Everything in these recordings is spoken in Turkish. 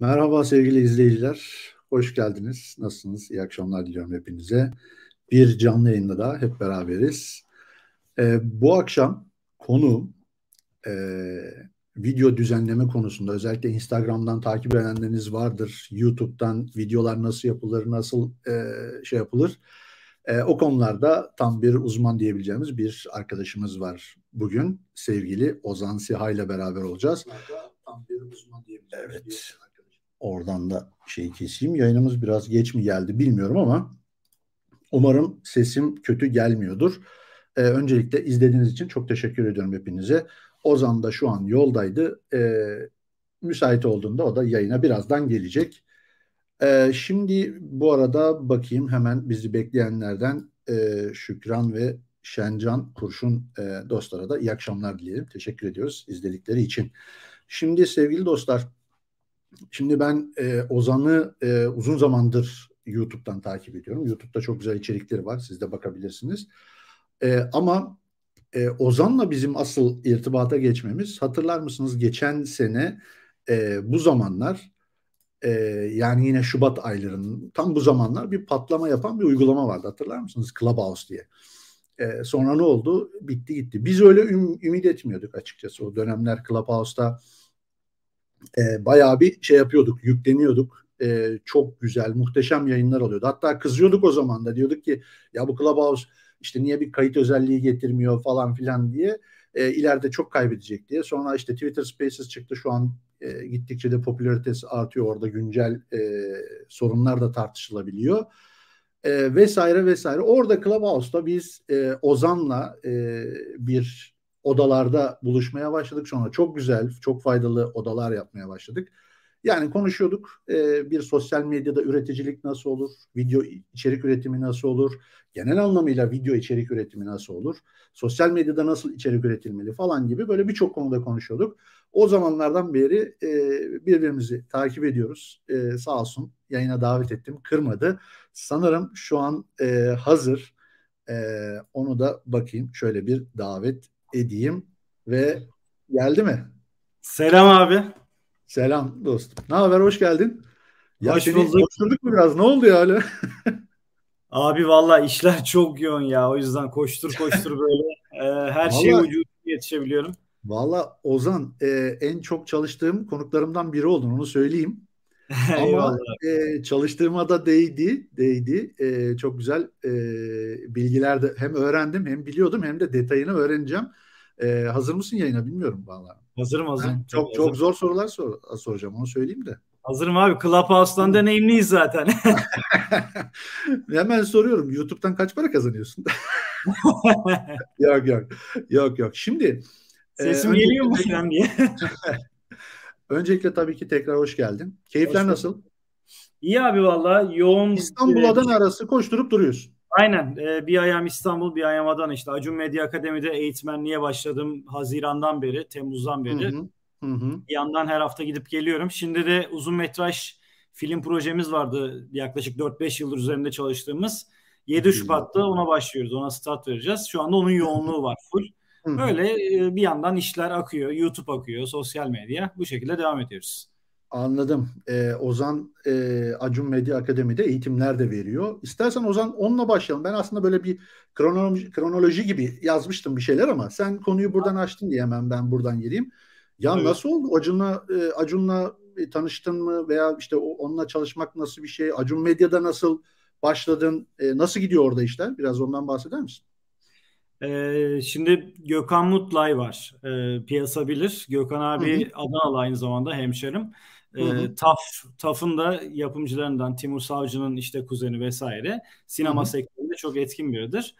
Merhaba sevgili izleyiciler. Hoş geldiniz. Nasılsınız? İyi akşamlar diliyorum hepinize. Bir canlı yayında da hep beraberiz. Ee, bu akşam konu e, video düzenleme konusunda özellikle Instagram'dan takip edenleriniz vardır. YouTube'dan videolar nasıl yapılır, nasıl e, şey yapılır. E, o konularda tam bir uzman diyebileceğimiz bir arkadaşımız var bugün. Sevgili Ozan Siha ile beraber olacağız. Tam bir uzman diyebileceğimiz evet. bir Oradan da şeyi keseyim. Yayınımız biraz geç mi geldi bilmiyorum ama umarım sesim kötü gelmiyordur. Ee, öncelikle izlediğiniz için çok teşekkür ediyorum hepinize. Ozan da şu an yoldaydı. Ee, müsait olduğunda o da yayına birazdan gelecek. Ee, şimdi bu arada bakayım hemen bizi bekleyenlerden e, Şükran ve Şencan Kurşun e, dostlara da iyi akşamlar dileyelim. Teşekkür ediyoruz izledikleri için. Şimdi sevgili dostlar Şimdi ben e, Ozan'ı e, uzun zamandır YouTube'dan takip ediyorum. YouTube'da çok güzel içerikleri var. Siz de bakabilirsiniz. E, ama e, Ozan'la bizim asıl irtibata geçmemiz hatırlar mısınız? Geçen sene e, bu zamanlar e, yani yine Şubat aylarının tam bu zamanlar bir patlama yapan bir uygulama vardı. Hatırlar mısınız? Clubhouse diye. E, sonra ne oldu? Bitti gitti. Biz öyle üm, ümit etmiyorduk açıkçası. O dönemler Clubhouse'da e, bayağı bir şey yapıyorduk, yükleniyorduk. E, çok güzel, muhteşem yayınlar oluyordu. Hatta kızıyorduk o zaman da diyorduk ki ya bu Clubhouse işte niye bir kayıt özelliği getirmiyor falan filan diye e, ileride çok kaybedecek diye. Sonra işte Twitter Spaces çıktı şu an e, gittikçe de popülaritesi artıyor orada güncel e, sorunlar da tartışılabiliyor. E, vesaire vesaire. Orada Clubhouse'da biz e, Ozan'la e, bir odalarda buluşmaya başladık. Sonra çok güzel, çok faydalı odalar yapmaya başladık. Yani konuşuyorduk e, bir sosyal medyada üreticilik nasıl olur, video içerik üretimi nasıl olur, genel anlamıyla video içerik üretimi nasıl olur, sosyal medyada nasıl içerik üretilmeli falan gibi böyle birçok konuda konuşuyorduk. O zamanlardan beri e, birbirimizi takip ediyoruz. E, sağ olsun yayına davet ettim, kırmadı. Sanırım şu an e, hazır. E, onu da bakayım şöyle bir davet edeyim ve geldi mi? Selam abi. Selam dostum. Ne haber? Hoş geldin. Ya Hoş bulduk. Koşturduk mu biraz? Ne oldu ya hala? abi valla işler çok yoğun ya. O yüzden koştur koştur böyle e, her şeye ucu yetişebiliyorum. Valla Ozan e, en çok çalıştığım konuklarımdan biri oldun onu söyleyeyim. Ama e, çalıştığıma da değdi, değdi. E, çok güzel e, bilgiler de hem öğrendim hem biliyordum hem de detayını öğreneceğim. E, hazır mısın yayına bilmiyorum valla. Hazırım hazırım. Yani çok çok zor sorular sor, soracağım onu söyleyeyim de. Hazırım abi. Clubhouse'dan deneyimliyiz zaten. Hemen soruyorum. YouTube'dan kaç para kazanıyorsun? yok yok. Yok yok. Şimdi Sesim e, geliyor mu falan diye. Öncelikle tabii ki tekrar hoş geldin. Keyifler hoş nasıl? İyi abi valla yoğun. İstanbul Adana arası koşturup duruyorsun. Aynen. Ee, bir ayağım İstanbul, bir ayağım Adana. İşte Acun Medya Akademi'de eğitmenliğe başladım Haziran'dan beri, Temmuz'dan beri. Hı hı. Hı hı. Bir yandan her hafta gidip geliyorum. Şimdi de uzun metraj film projemiz vardı yaklaşık 4-5 yıldır üzerinde çalıştığımız. 7 Şubat'ta ona başlıyoruz. Ona start vereceğiz. Şu anda onun yoğunluğu var full. Böyle bir yandan işler akıyor. YouTube akıyor, sosyal medya. Bu şekilde devam ediyoruz. Anladım. Ee, Ozan e, Acun Medya Akademi'de eğitimler de veriyor. İstersen Ozan onunla başlayalım. Ben aslında böyle bir kronoloji, kronoloji gibi yazmıştım bir şeyler ama sen konuyu buradan açtın diye hemen ben buradan gireyim. Ya evet. nasıl oldu? Acun'la e, Acun'la e, tanıştın mı veya işte onunla çalışmak nasıl bir şey? Acun Medya'da nasıl başladın? E, nasıl gidiyor orada işler? Biraz ondan bahseder misin? Ee, şimdi Gökhan Mutlay var. Ee, piyasa bilir. Gökhan abi hı hı. Adanalı aynı zamanda hemşerim. Ee, TAF, TAF'ın da yapımcılarından Timur Savcı'nın işte kuzeni vesaire. Sinema hı hı. sektöründe çok etkin biridir.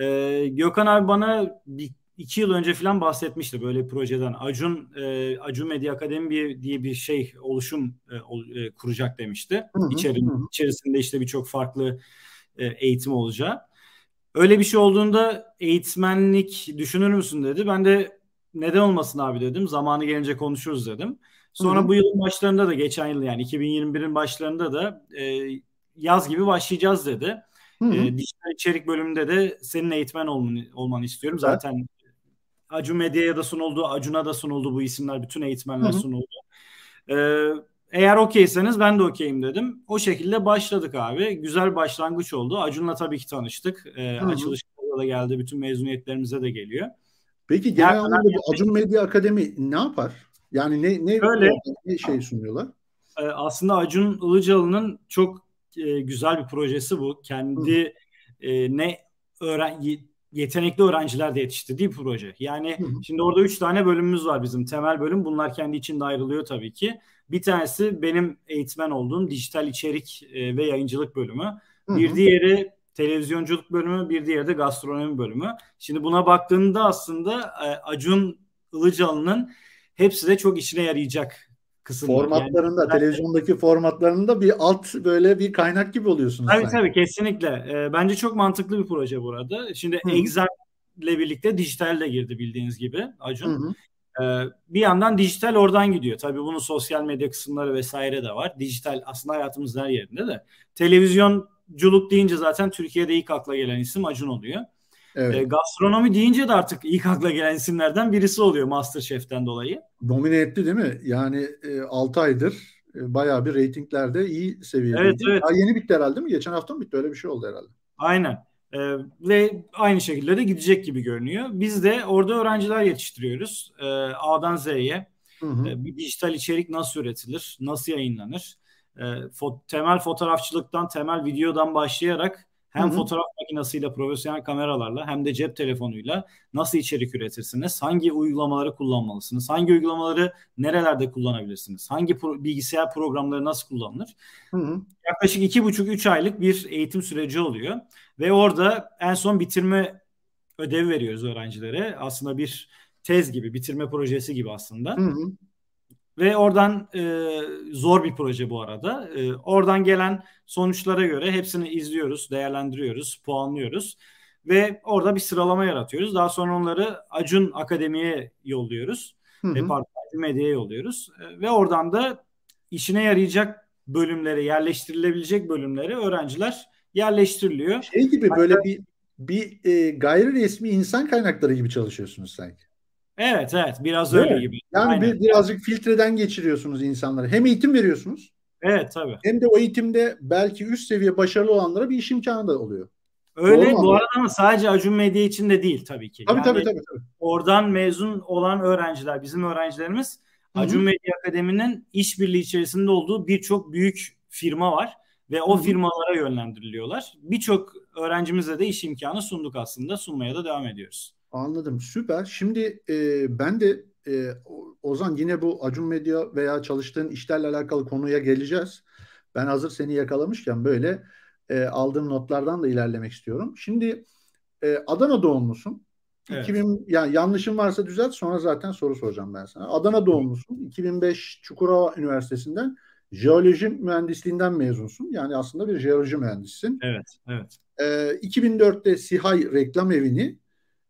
Ee, Gökhan abi bana bir, iki yıl önce falan bahsetmişti böyle bir projeden. Acun e, Acun Medya Akademi diye bir şey oluşum e, e, kuracak demişti. Hı hı. İçeri, hı. içerisinde işte birçok farklı e, eğitim olacağı. Öyle bir şey olduğunda eğitmenlik düşünür müsün dedi. Ben de neden olmasın abi dedim. Zamanı gelince konuşuruz dedim. Sonra Hı-hı. bu yılın başlarında da geçen yıl yani 2021'in başlarında da e, yaz gibi başlayacağız dedi. E, dijital içerik bölümünde de senin eğitmen olmanı, olmanı istiyorum. Evet. Zaten Acun Medya'ya da sunuldu, Acun'a da sunuldu bu isimler. Bütün eğitmenler Hı-hı. sunuldu. E, eğer okeyseniz ben de okeyim dedim. O şekilde başladık abi. Güzel başlangıç oldu. Acun'la tabii ki tanıştık. E, açılışta da geldi. Bütün mezuniyetlerimize de geliyor. Peki genel anlamda bu Acun Medya Akademi ne yapar? Yani ne ne, Öyle, ne şey sunuyorlar? E, aslında Acun Ilıcalı'nın çok e, güzel bir projesi bu. Kendi e, ne öğren yetenekli öğrenciler de yetiştirdiği proje. Yani hı. şimdi orada üç tane bölümümüz var bizim. Temel bölüm bunlar kendi içinde ayrılıyor tabii ki. Bir tanesi benim eğitmen olduğum dijital içerik e, ve yayıncılık bölümü. Bir diğeri televizyonculuk bölümü, bir diğeri de gastronomi bölümü. Şimdi buna baktığında aslında e, Acun Ilıcalı'nın hepsi de çok işine yarayacak kısımlar. Formatlarında, yani, televizyondaki formatlarında bir alt böyle bir kaynak gibi oluyorsunuz. Tabii sanki. tabii kesinlikle. E, bence çok mantıklı bir proje burada. Şimdi Hı. Excel ile birlikte dijital de girdi bildiğiniz gibi Acun. Hı hı. Ee, bir yandan dijital oradan gidiyor. Tabii bunun sosyal medya kısımları vesaire de var. Dijital aslında hayatımızın her yerinde de. Televizyonculuk deyince zaten Türkiye'de ilk akla gelen isim Acun oluyor. Evet. E, gastronomi deyince de artık ilk akla gelen isimlerden birisi oluyor Masterchef'ten dolayı. Domine etti değil mi? Yani e, 6 aydır e, bayağı bir reytinglerde iyi seviyede. Evet, evet. Daha yeni bitti herhalde mi? Geçen hafta mı bitti? Öyle bir şey oldu herhalde. Aynen. Ee, ve aynı şekilde de gidecek gibi görünüyor. Biz de orada öğrenciler yetiştiriyoruz. Ee, A'dan Z'ye. Hı hı. Ee, bir dijital içerik nasıl üretilir? Nasıl yayınlanır? Ee, fo- temel fotoğrafçılıktan, temel videodan başlayarak hem Hı-hı. fotoğraf makinesiyle, profesyonel kameralarla hem de cep telefonuyla nasıl içerik üretirsiniz? Hangi uygulamaları kullanmalısınız? Hangi uygulamaları nerelerde kullanabilirsiniz? Hangi pro- bilgisayar programları nasıl kullanılır? Hı-hı. Yaklaşık iki buçuk üç aylık bir eğitim süreci oluyor. Ve orada en son bitirme ödevi veriyoruz öğrencilere. Aslında bir tez gibi, bitirme projesi gibi aslında. Hı hı. Ve oradan e, zor bir proje bu arada. E, oradan gelen sonuçlara göre hepsini izliyoruz, değerlendiriyoruz, puanlıyoruz. Ve orada bir sıralama yaratıyoruz. Daha sonra onları Acun Akademi'ye yolluyoruz. Hı hı. E, pardon, Acun Medya'ya yolluyoruz. E, ve oradan da işine yarayacak bölümlere, yerleştirilebilecek bölümlere öğrenciler yerleştiriliyor. Şey gibi Hatta, böyle bir bir e, gayri resmi insan kaynakları gibi çalışıyorsunuz sanki. Evet evet biraz Değil öyle mi? gibi. Yani bir, birazcık filtreden geçiriyorsunuz insanları. Hem eğitim veriyorsunuz. Evet tabii. Hem de o eğitimde belki üst seviye başarılı olanlara bir iş imkanı da oluyor. Öyle bu arada ama sadece Acun Medya için de değil tabii ki. Tabii yani tabii, tabii tabii. Oradan mezun olan öğrenciler, bizim öğrencilerimiz Hı-hı. Acun Medya Akademi'nin işbirliği içerisinde olduğu birçok büyük firma var ve o firmalara yönlendiriliyorlar. Birçok öğrencimize de iş imkanı sunduk aslında. Sunmaya da devam ediyoruz. Anladım. Süper. Şimdi e, ben de e, Ozan yine bu Acun Medya veya çalıştığın işlerle alakalı konuya geleceğiz. Ben hazır seni yakalamışken böyle e, aldığım notlardan da ilerlemek istiyorum. Şimdi e, Adana doğumlusun. Evet. 2000 yani yanlışım varsa düzelt sonra zaten soru soracağım ben sana. Adana doğumlusun. 2005 Çukurova Üniversitesi'nden jeoloji mühendisliğinden mezunsun. Yani aslında bir jeoloji mühendisisin. Evet, evet. E, 2004'te Sihay Reklam Evi'ni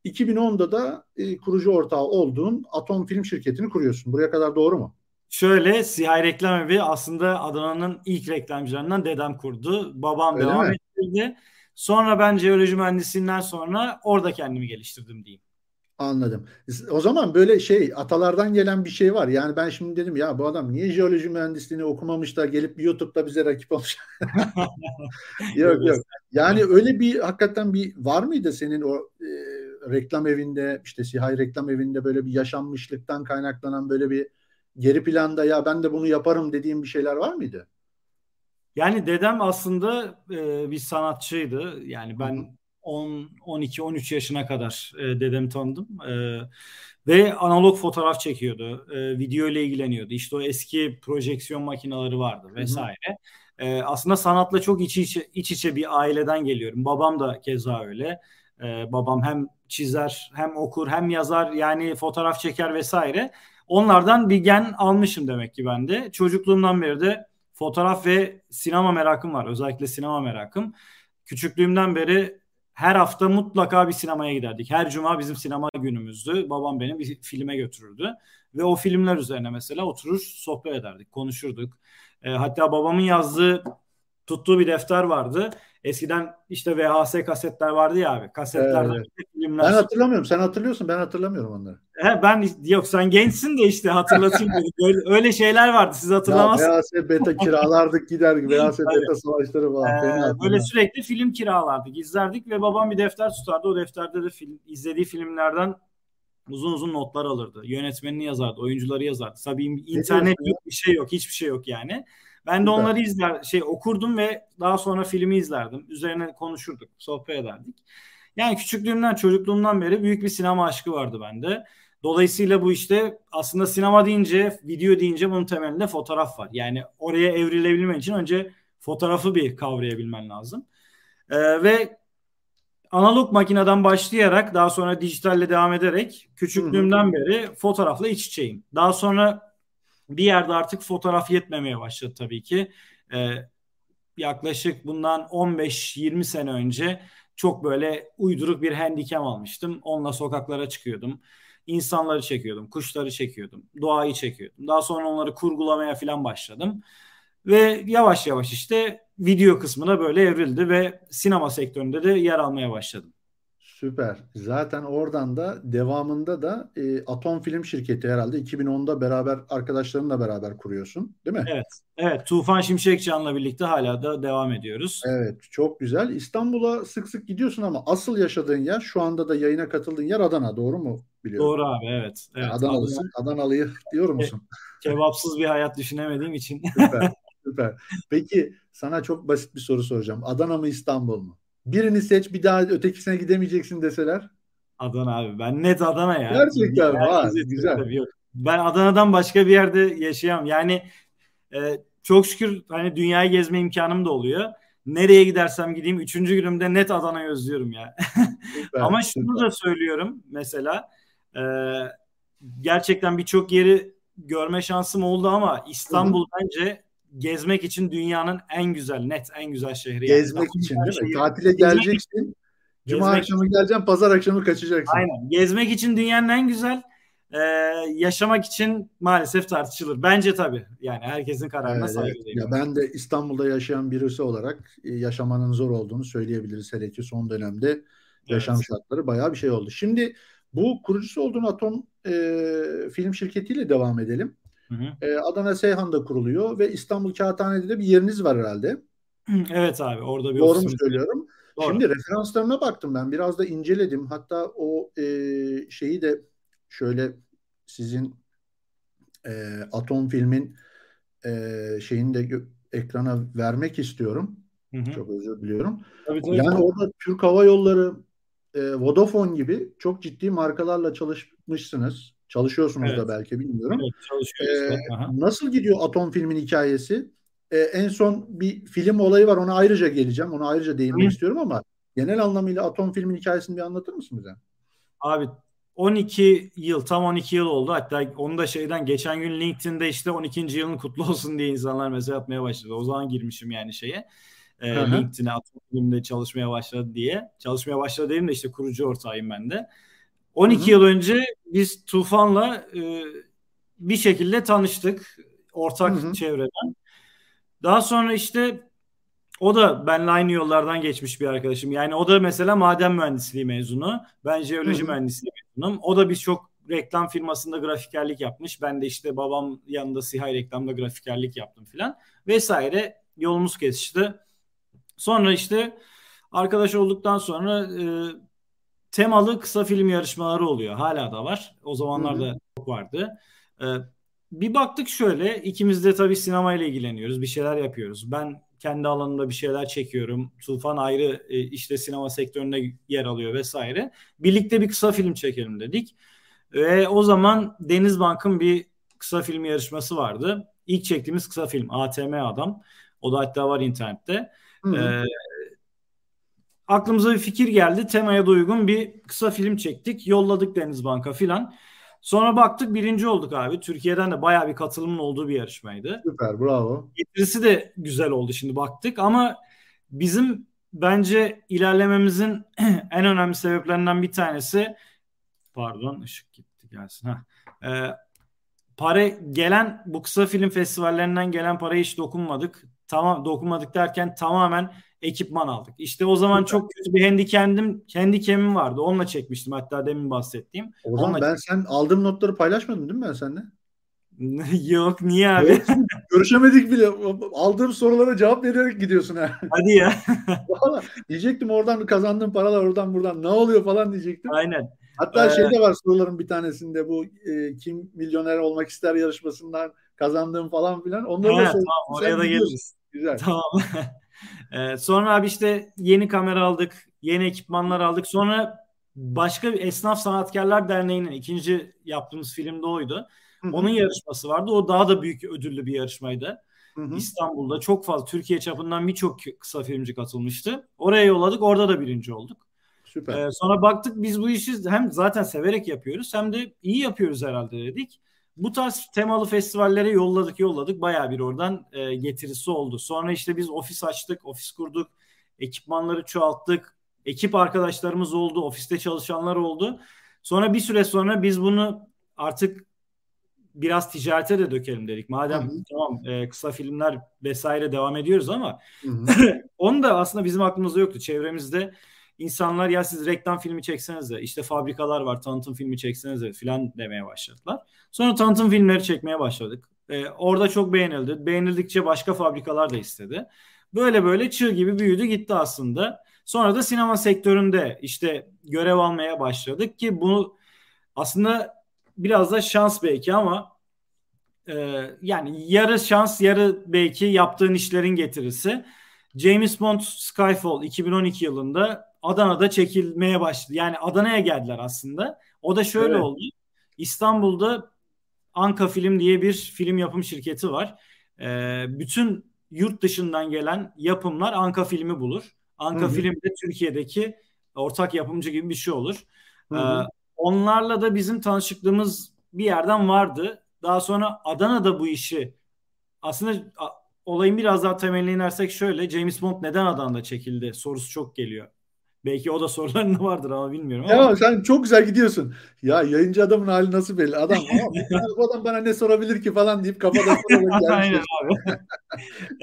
2010'da da e, kurucu ortağı olduğun Atom Film Şirketi'ni kuruyorsun. Buraya kadar doğru mu? Şöyle Sihay Reklam Evi aslında Adana'nın ilk reklamcılarından dedem kurdu. Babam Öyle devam mi? ettirdi. Sonra ben jeoloji mühendisliğinden sonra orada kendimi geliştirdim diyeyim. Anladım. O zaman böyle şey atalardan gelen bir şey var. Yani ben şimdi dedim ya bu adam niye jeoloji mühendisliğini okumamış da gelip YouTube'da bize rakip olmuş. yok yok. Yani öyle bir hakikaten bir var mıydı senin o e, reklam evinde işte Sihay reklam evinde böyle bir yaşanmışlıktan kaynaklanan böyle bir geri planda ya ben de bunu yaparım dediğim bir şeyler var mıydı? Yani dedem aslında e, bir sanatçıydı. Yani ben 10 12 13 yaşına kadar e, dedemi tanıdım. E, ve analog fotoğraf çekiyordu. E, video ile ilgileniyordu. İşte o eski projeksiyon makineleri vardı vesaire. Hı hı. E, aslında sanatla çok iç içe, iç içe bir aileden geliyorum. Babam da keza öyle. E, babam hem çizer hem okur hem yazar yani fotoğraf çeker vesaire. Onlardan bir gen almışım demek ki ben de. Çocukluğumdan beri de fotoğraf ve sinema merakım var. Özellikle sinema merakım. Küçüklüğümden beri her hafta mutlaka bir sinemaya giderdik. Her cuma bizim sinema günümüzdü. Babam beni bir filme götürürdü. Ve o filmler üzerine mesela oturur sohbet ederdik, konuşurduk. E, hatta babamın yazdığı, tuttuğu bir defter vardı. Eskiden işte VHS kasetler vardı ya abi. Kasetlerden evet. filmler. Ben hatırlamıyorum. Sen hatırlıyorsun. Ben hatırlamıyorum onları. He, ben yok sen gençsin de işte hatırlatayım. Öyle, öyle şeyler vardı siz hatırlamazsınız. VHS beta kiralardık gider gibi VHS beta savaşları falan. Ee, böyle sürekli film kiralardık, izlerdik ve babam bir defter tutardı. O defterde de film, izlediği filmlerden uzun uzun notlar alırdı. Yönetmenini yazardı, oyuncuları yazardı. Tabii internet yok, bir şey yok, hiçbir şey yok yani. Ben de onları izler, şey okurdum ve daha sonra filmi izlerdim. Üzerine konuşurduk, sohbet ederdik. Yani küçüklüğümden, çocukluğumdan beri büyük bir sinema aşkı vardı bende. Dolayısıyla bu işte aslında sinema deyince, video deyince bunun temelinde fotoğraf var. Yani oraya evrilebilmen için önce fotoğrafı bir kavrayabilmen lazım. Ee, ve analog makineden başlayarak daha sonra dijitalle devam ederek küçüklüğümden hı hı. beri fotoğrafla iç içeyim. Daha sonra bir yerde artık fotoğraf yetmemeye başladı tabii ki. Ee, yaklaşık bundan 15-20 sene önce çok böyle uyduruk bir handicam almıştım. Onunla sokaklara çıkıyordum. İnsanları çekiyordum, kuşları çekiyordum, doğayı çekiyordum. Daha sonra onları kurgulamaya falan başladım. Ve yavaş yavaş işte video kısmına böyle evrildi ve sinema sektöründe de yer almaya başladım. Süper. Zaten oradan da devamında da e, Atom Film Şirketi herhalde 2010'da beraber arkadaşlarınla beraber kuruyorsun, değil mi? Evet. Evet. Tufan Şimşekcan'la birlikte hala da devam ediyoruz. Evet, çok güzel. İstanbul'a sık sık gidiyorsun ama asıl yaşadığın yer şu anda da yayına katıldığın yer Adana, doğru mu biliyorum? Doğru abi, evet. evet. Yani Adanalısın. Adana, Adanalıyı diyor musun? Kebapsız bir hayat düşünemediğim için. Süper. Süper. Peki sana çok basit bir soru soracağım. Adana mı İstanbul mu? Birini seç bir daha ötekisine gidemeyeceksin deseler. Adana abi. Ben net Adana ya. Gerçekten var. Güzel. Ben Adana'dan başka bir yerde yaşayamam. Yani e, çok şükür hani dünyayı gezme imkanım da oluyor. Nereye gidersem gideyim üçüncü günümde net Adana'yı özlüyorum ya. Süper, Ama şunu süper. da söylüyorum mesela e, gerçekten birçok yeri görme şansım oldu ama İstanbul Hı-hı. bence gezmek için dünyanın en güzel, net en güzel şehri. Gezmek yani. için değil mi? Tatile geleceksin. Cuma gezmek akşamı için. geleceksin, pazar akşamı kaçacaksın. Aynen. Gezmek için dünyanın en güzel, e, yaşamak için maalesef tartışılır. Bence tabii. Yani herkesin kararına evet, saygılıyım. Ya ben de İstanbul'da yaşayan birisi olarak e, yaşamanın zor olduğunu söyleyebiliriz. Hele ki son dönemde yaşam evet. şartları bayağı bir şey oldu. Şimdi bu kurucusu olduğun Atom e, film şirketiyle devam edelim. Hı hı. E, Adana Seyhan'da kuruluyor ve İstanbul Kağıthane'de de bir yeriniz var herhalde. Evet abi orada bir Doğru mu söylüyorum? Doğru. Şimdi referanslarına baktım ben. Biraz da inceledim. Hatta o e, şeyi de şöyle sizin e, Atom filmin e, şeyini de ekrana vermek istiyorum. Hı hı. Çok özür diliyorum. Tabii, tabii. Yani orada Türk Hava Yolları, e, Vodafone gibi çok ciddi markalarla çalışmışsınız. Çalışıyorsunuz evet. da belki bilmiyorum. Evet, çalışıyoruz. Ee, nasıl gidiyor Atom filmin hikayesi? Ee, en son bir film olayı var ona ayrıca geleceğim. Ona ayrıca değinmek Hı. istiyorum ama genel anlamıyla Atom filmin hikayesini bir anlatır mısın bize? Abi 12 yıl tam 12 yıl oldu. Hatta onu da şeyden geçen gün LinkedIn'de işte 12. yılın kutlu olsun diye insanlar mesaj atmaya başladı. O zaman girmişim yani şeye. E, LinkedIn'e Atom filmde çalışmaya başladı diye. Çalışmaya başladı dedim de işte kurucu ortağıyım ben de. 12 Hı-hı. yıl önce biz Tufan'la e, bir şekilde tanıştık ortak Hı-hı. çevreden. Daha sonra işte o da benle aynı yollardan geçmiş bir arkadaşım. Yani o da mesela maden mühendisliği mezunu. Ben jeoloji Hı-hı. mühendisliği mezunum. O da biz çok reklam firmasında grafikerlik yapmış. Ben de işte babam yanında Sihay reklamda grafikerlik yaptım filan. Vesaire yolumuz kesişti. Sonra işte arkadaş olduktan sonra e, temalı kısa film yarışmaları oluyor. Hala da var. O zamanlarda çok vardı. Ee, bir baktık şöyle ikimiz de tabii sinemayla ilgileniyoruz. Bir şeyler yapıyoruz. Ben kendi alanımda bir şeyler çekiyorum. Tufan ayrı e, işte sinema sektöründe yer alıyor vesaire. Birlikte bir kısa film çekelim dedik. Ve o zaman Denizbank'ın bir kısa film yarışması vardı. İlk çektiğimiz kısa film ATM Adam. O da hatta var internette. Hı hı. Ee, aklımıza bir fikir geldi. Temaya da uygun bir kısa film çektik. Yolladık Denizbank'a filan. Sonra baktık birinci olduk abi. Türkiye'den de bayağı bir katılımın olduğu bir yarışmaydı. Süper bravo. Getirisi de güzel oldu şimdi baktık ama bizim bence ilerlememizin en önemli sebeplerinden bir tanesi pardon ışık gitti gelsin. Ha. Ee, para gelen bu kısa film festivallerinden gelen paraya hiç dokunmadık. Tamam dokunmadık derken tamamen ekipman aldık. İşte o zaman çok kötü bir handikendim, handikemim vardı. Onunla çekmiştim hatta demin bahsettiğim. O zaman Onunla ben sen aldığım notları paylaşmadım değil mi ben seninle? Yok niye abi? Evet, görüşemedik bile. Aldığım sorulara cevap vererek gidiyorsun ha. Hadi ya. Valla diyecektim oradan kazandığım paralar oradan buradan ne oluyor falan diyecektim. Aynen. Hatta ee, şey de var soruların bir tanesinde bu e, kim milyoner olmak ister yarışmasından kazandığım falan filan. Onları evet, da Tamam, oraya da geliriz. Güzel. Tamam. ee, sonra abi işte yeni kamera aldık, yeni ekipmanlar aldık. Sonra başka bir Esnaf Sanatkarlar Derneği'nin ikinci yaptığımız filmde oydu. Onun yarışması vardı. O daha da büyük ödüllü bir yarışmaydı. İstanbul'da çok fazla Türkiye çapından birçok kısa filmci katılmıştı. Oraya yolladık. Orada da birinci olduk. Süper. Ee, sonra baktık biz bu işi hem zaten severek yapıyoruz hem de iyi yapıyoruz herhalde dedik. Bu tarz temalı festivallere yolladık yolladık. Baya bir oradan e, getirisi oldu. Sonra işte biz ofis açtık, ofis kurduk. Ekipmanları çoğalttık. Ekip arkadaşlarımız oldu, ofiste çalışanlar oldu. Sonra bir süre sonra biz bunu artık biraz ticarete de dökelim dedik. Madem Hı-hı. tamam e, kısa filmler vesaire devam ediyoruz ama onu da aslında bizim aklımızda yoktu. Çevremizde insanlar ya siz reklam filmi çekseniz de işte fabrikalar var tanıtım filmi çekseniz de filan demeye başladılar. Sonra tanıtım filmleri çekmeye başladık. Ee, orada çok beğenildi. Beğenildikçe başka fabrikalar da istedi. Böyle böyle çığ gibi büyüdü gitti aslında. Sonra da sinema sektöründe işte görev almaya başladık ki bunu aslında biraz da şans belki ama e, yani yarı şans yarı belki yaptığın işlerin getirisi. James Bond Skyfall 2012 yılında Adana'da çekilmeye başladı. Yani Adana'ya geldiler aslında. O da şöyle evet. oldu. İstanbul'da Anka Film diye bir film yapım şirketi var. Ee, bütün yurt dışından gelen yapımlar Anka Filmi bulur. Anka Hı-hı. Film de Türkiye'deki ortak yapımcı gibi bir şey olur. Ee, onlarla da bizim tanışıklığımız bir yerden vardı. Daha sonra Adana'da bu işi aslında olayın biraz daha temeline inersek şöyle James Bond neden Adana'da çekildi sorusu çok geliyor. Belki o da sorularında vardır ama bilmiyorum. Ama. Ya sen çok güzel gidiyorsun. Ya yayıncı adamın hali nasıl belli? Adam bu adam bana ne sorabilir ki falan deyip kafada Aynen abi.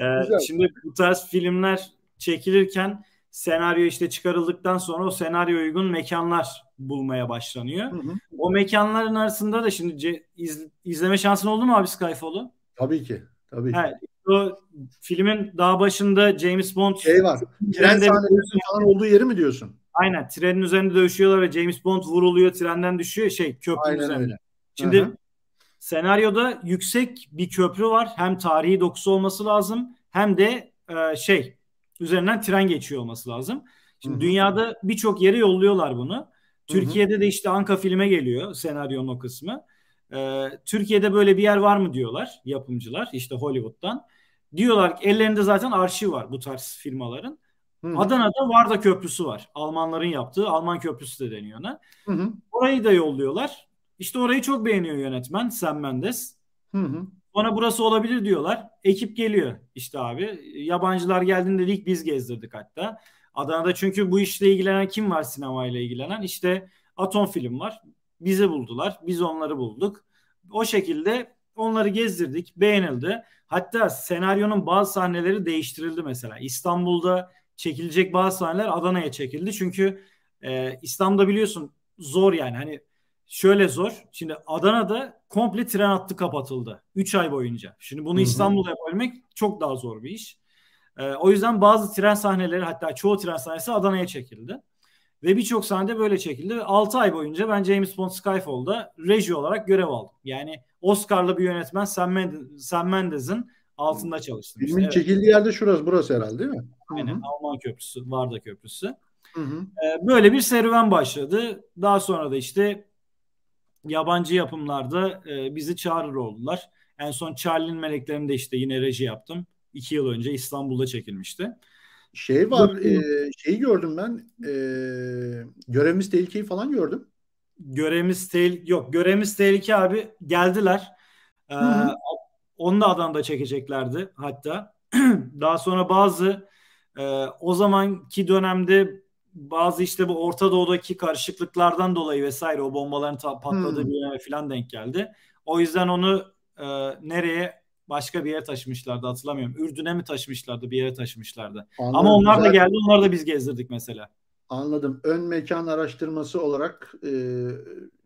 ee, şimdi bu tarz filmler çekilirken senaryo işte çıkarıldıktan sonra o senaryo uygun mekanlar bulmaya başlanıyor. Hı hı. O mekanların arasında da şimdi iz, izleme şansın oldu mu abi Skyfall'u? Tabii ki. Tabii. Evet, o filmin daha başında James Bond şey var. Tren sahnelerinin falan olduğu yeri mi diyorsun? Aynen. Trenin üzerinde dövüşüyorlar ve James Bond vuruluyor, trenden düşüyor şey köprünün Aynen üzerinde. Öyle. Şimdi Hı-hı. senaryoda yüksek bir köprü var. Hem tarihi dokusu olması lazım hem de e, şey üzerinden tren geçiyor olması lazım. Şimdi Hı-hı. dünyada birçok yere yolluyorlar bunu. Türkiye'de Hı-hı. de işte Anka filme geliyor senaryonun o kısmı. Ee, Türkiye'de böyle bir yer var mı diyorlar yapımcılar işte Hollywood'dan. Diyorlar ki ellerinde zaten arşiv var bu tarz firmaların. Hı. Adana'da Varda Köprüsü var. Almanların yaptığı Alman Köprüsü de deniyor ona. Hı hı. Orayı da yolluyorlar. İşte orayı çok beğeniyor yönetmen Sam Mendes. Hı hı. Ona burası olabilir diyorlar. Ekip geliyor işte abi. Yabancılar geldiğinde dedik biz gezdirdik hatta. Adana'da çünkü bu işle ilgilenen kim var sinemayla ilgilenen? İşte Atom Film var. Bizi buldular. Biz onları bulduk. O şekilde onları gezdirdik. Beğenildi. Hatta senaryonun bazı sahneleri değiştirildi mesela. İstanbul'da çekilecek bazı sahneler Adana'ya çekildi. Çünkü e, İstanbul'da biliyorsun zor yani. Hani şöyle zor. Şimdi Adana'da komple tren hattı kapatıldı. 3 ay boyunca. Şimdi bunu İstanbul'da yapabilmek çok daha zor bir iş. E, o yüzden bazı tren sahneleri hatta çoğu tren sahnesi Adana'ya çekildi. Ve birçok sahnede böyle çekildi. 6 ay boyunca ben James Bond Skyfall'da reji olarak görev aldım. Yani Oscar'lı bir yönetmen Sam, Mendes, Sam Mendes'in altında çalıştım. Filmin işte. çekildiği yerde şurası burası herhalde değil mi? Aynen Hı-hı. Alman Köprüsü, Varda Köprüsü. Ee, böyle bir serüven başladı. Daha sonra da işte yabancı yapımlarda e, bizi çağırır oldular. En son Charlie'nin Meleklerinde işte yine reji yaptım. İki yıl önce İstanbul'da çekilmişti. Şey var, e, şeyi gördüm ben. E, görevimiz tehlikeyi falan gördüm. Görevimiz tehlike yok. Görevimiz tehlike abi geldiler. Ee, onu da Adana'da çekeceklerdi hatta. Daha sonra bazı e, o zamanki dönemde bazı işte bu Orta Doğu'daki karışıklıklardan dolayı vesaire o bombaların patladığı hmm. bir yere falan denk geldi. O yüzden onu e, nereye başka bir yere taşımışlardı hatırlamıyorum. Ürdün'e mi taşımışlardı bir yere taşımışlardı. Anladım, Ama onlar da geldi onları da biz gezdirdik mesela. Anladım. Ön mekan araştırması olarak e,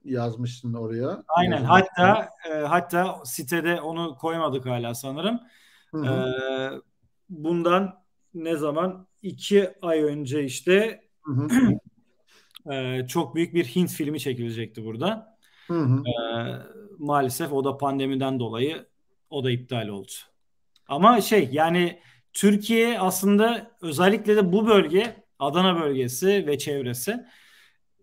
yazmışsın oraya. Aynen. Yazmışsın. Hatta e, hatta sitede onu koymadık hala sanırım. Hı hı. E, bundan ne zaman? iki ay önce işte hı. e, çok büyük bir Hint filmi çekilecekti burada. Hı hı. E, maalesef o da pandemiden dolayı o da iptal oldu. Ama şey yani Türkiye aslında özellikle de bu bölge Adana bölgesi ve çevresi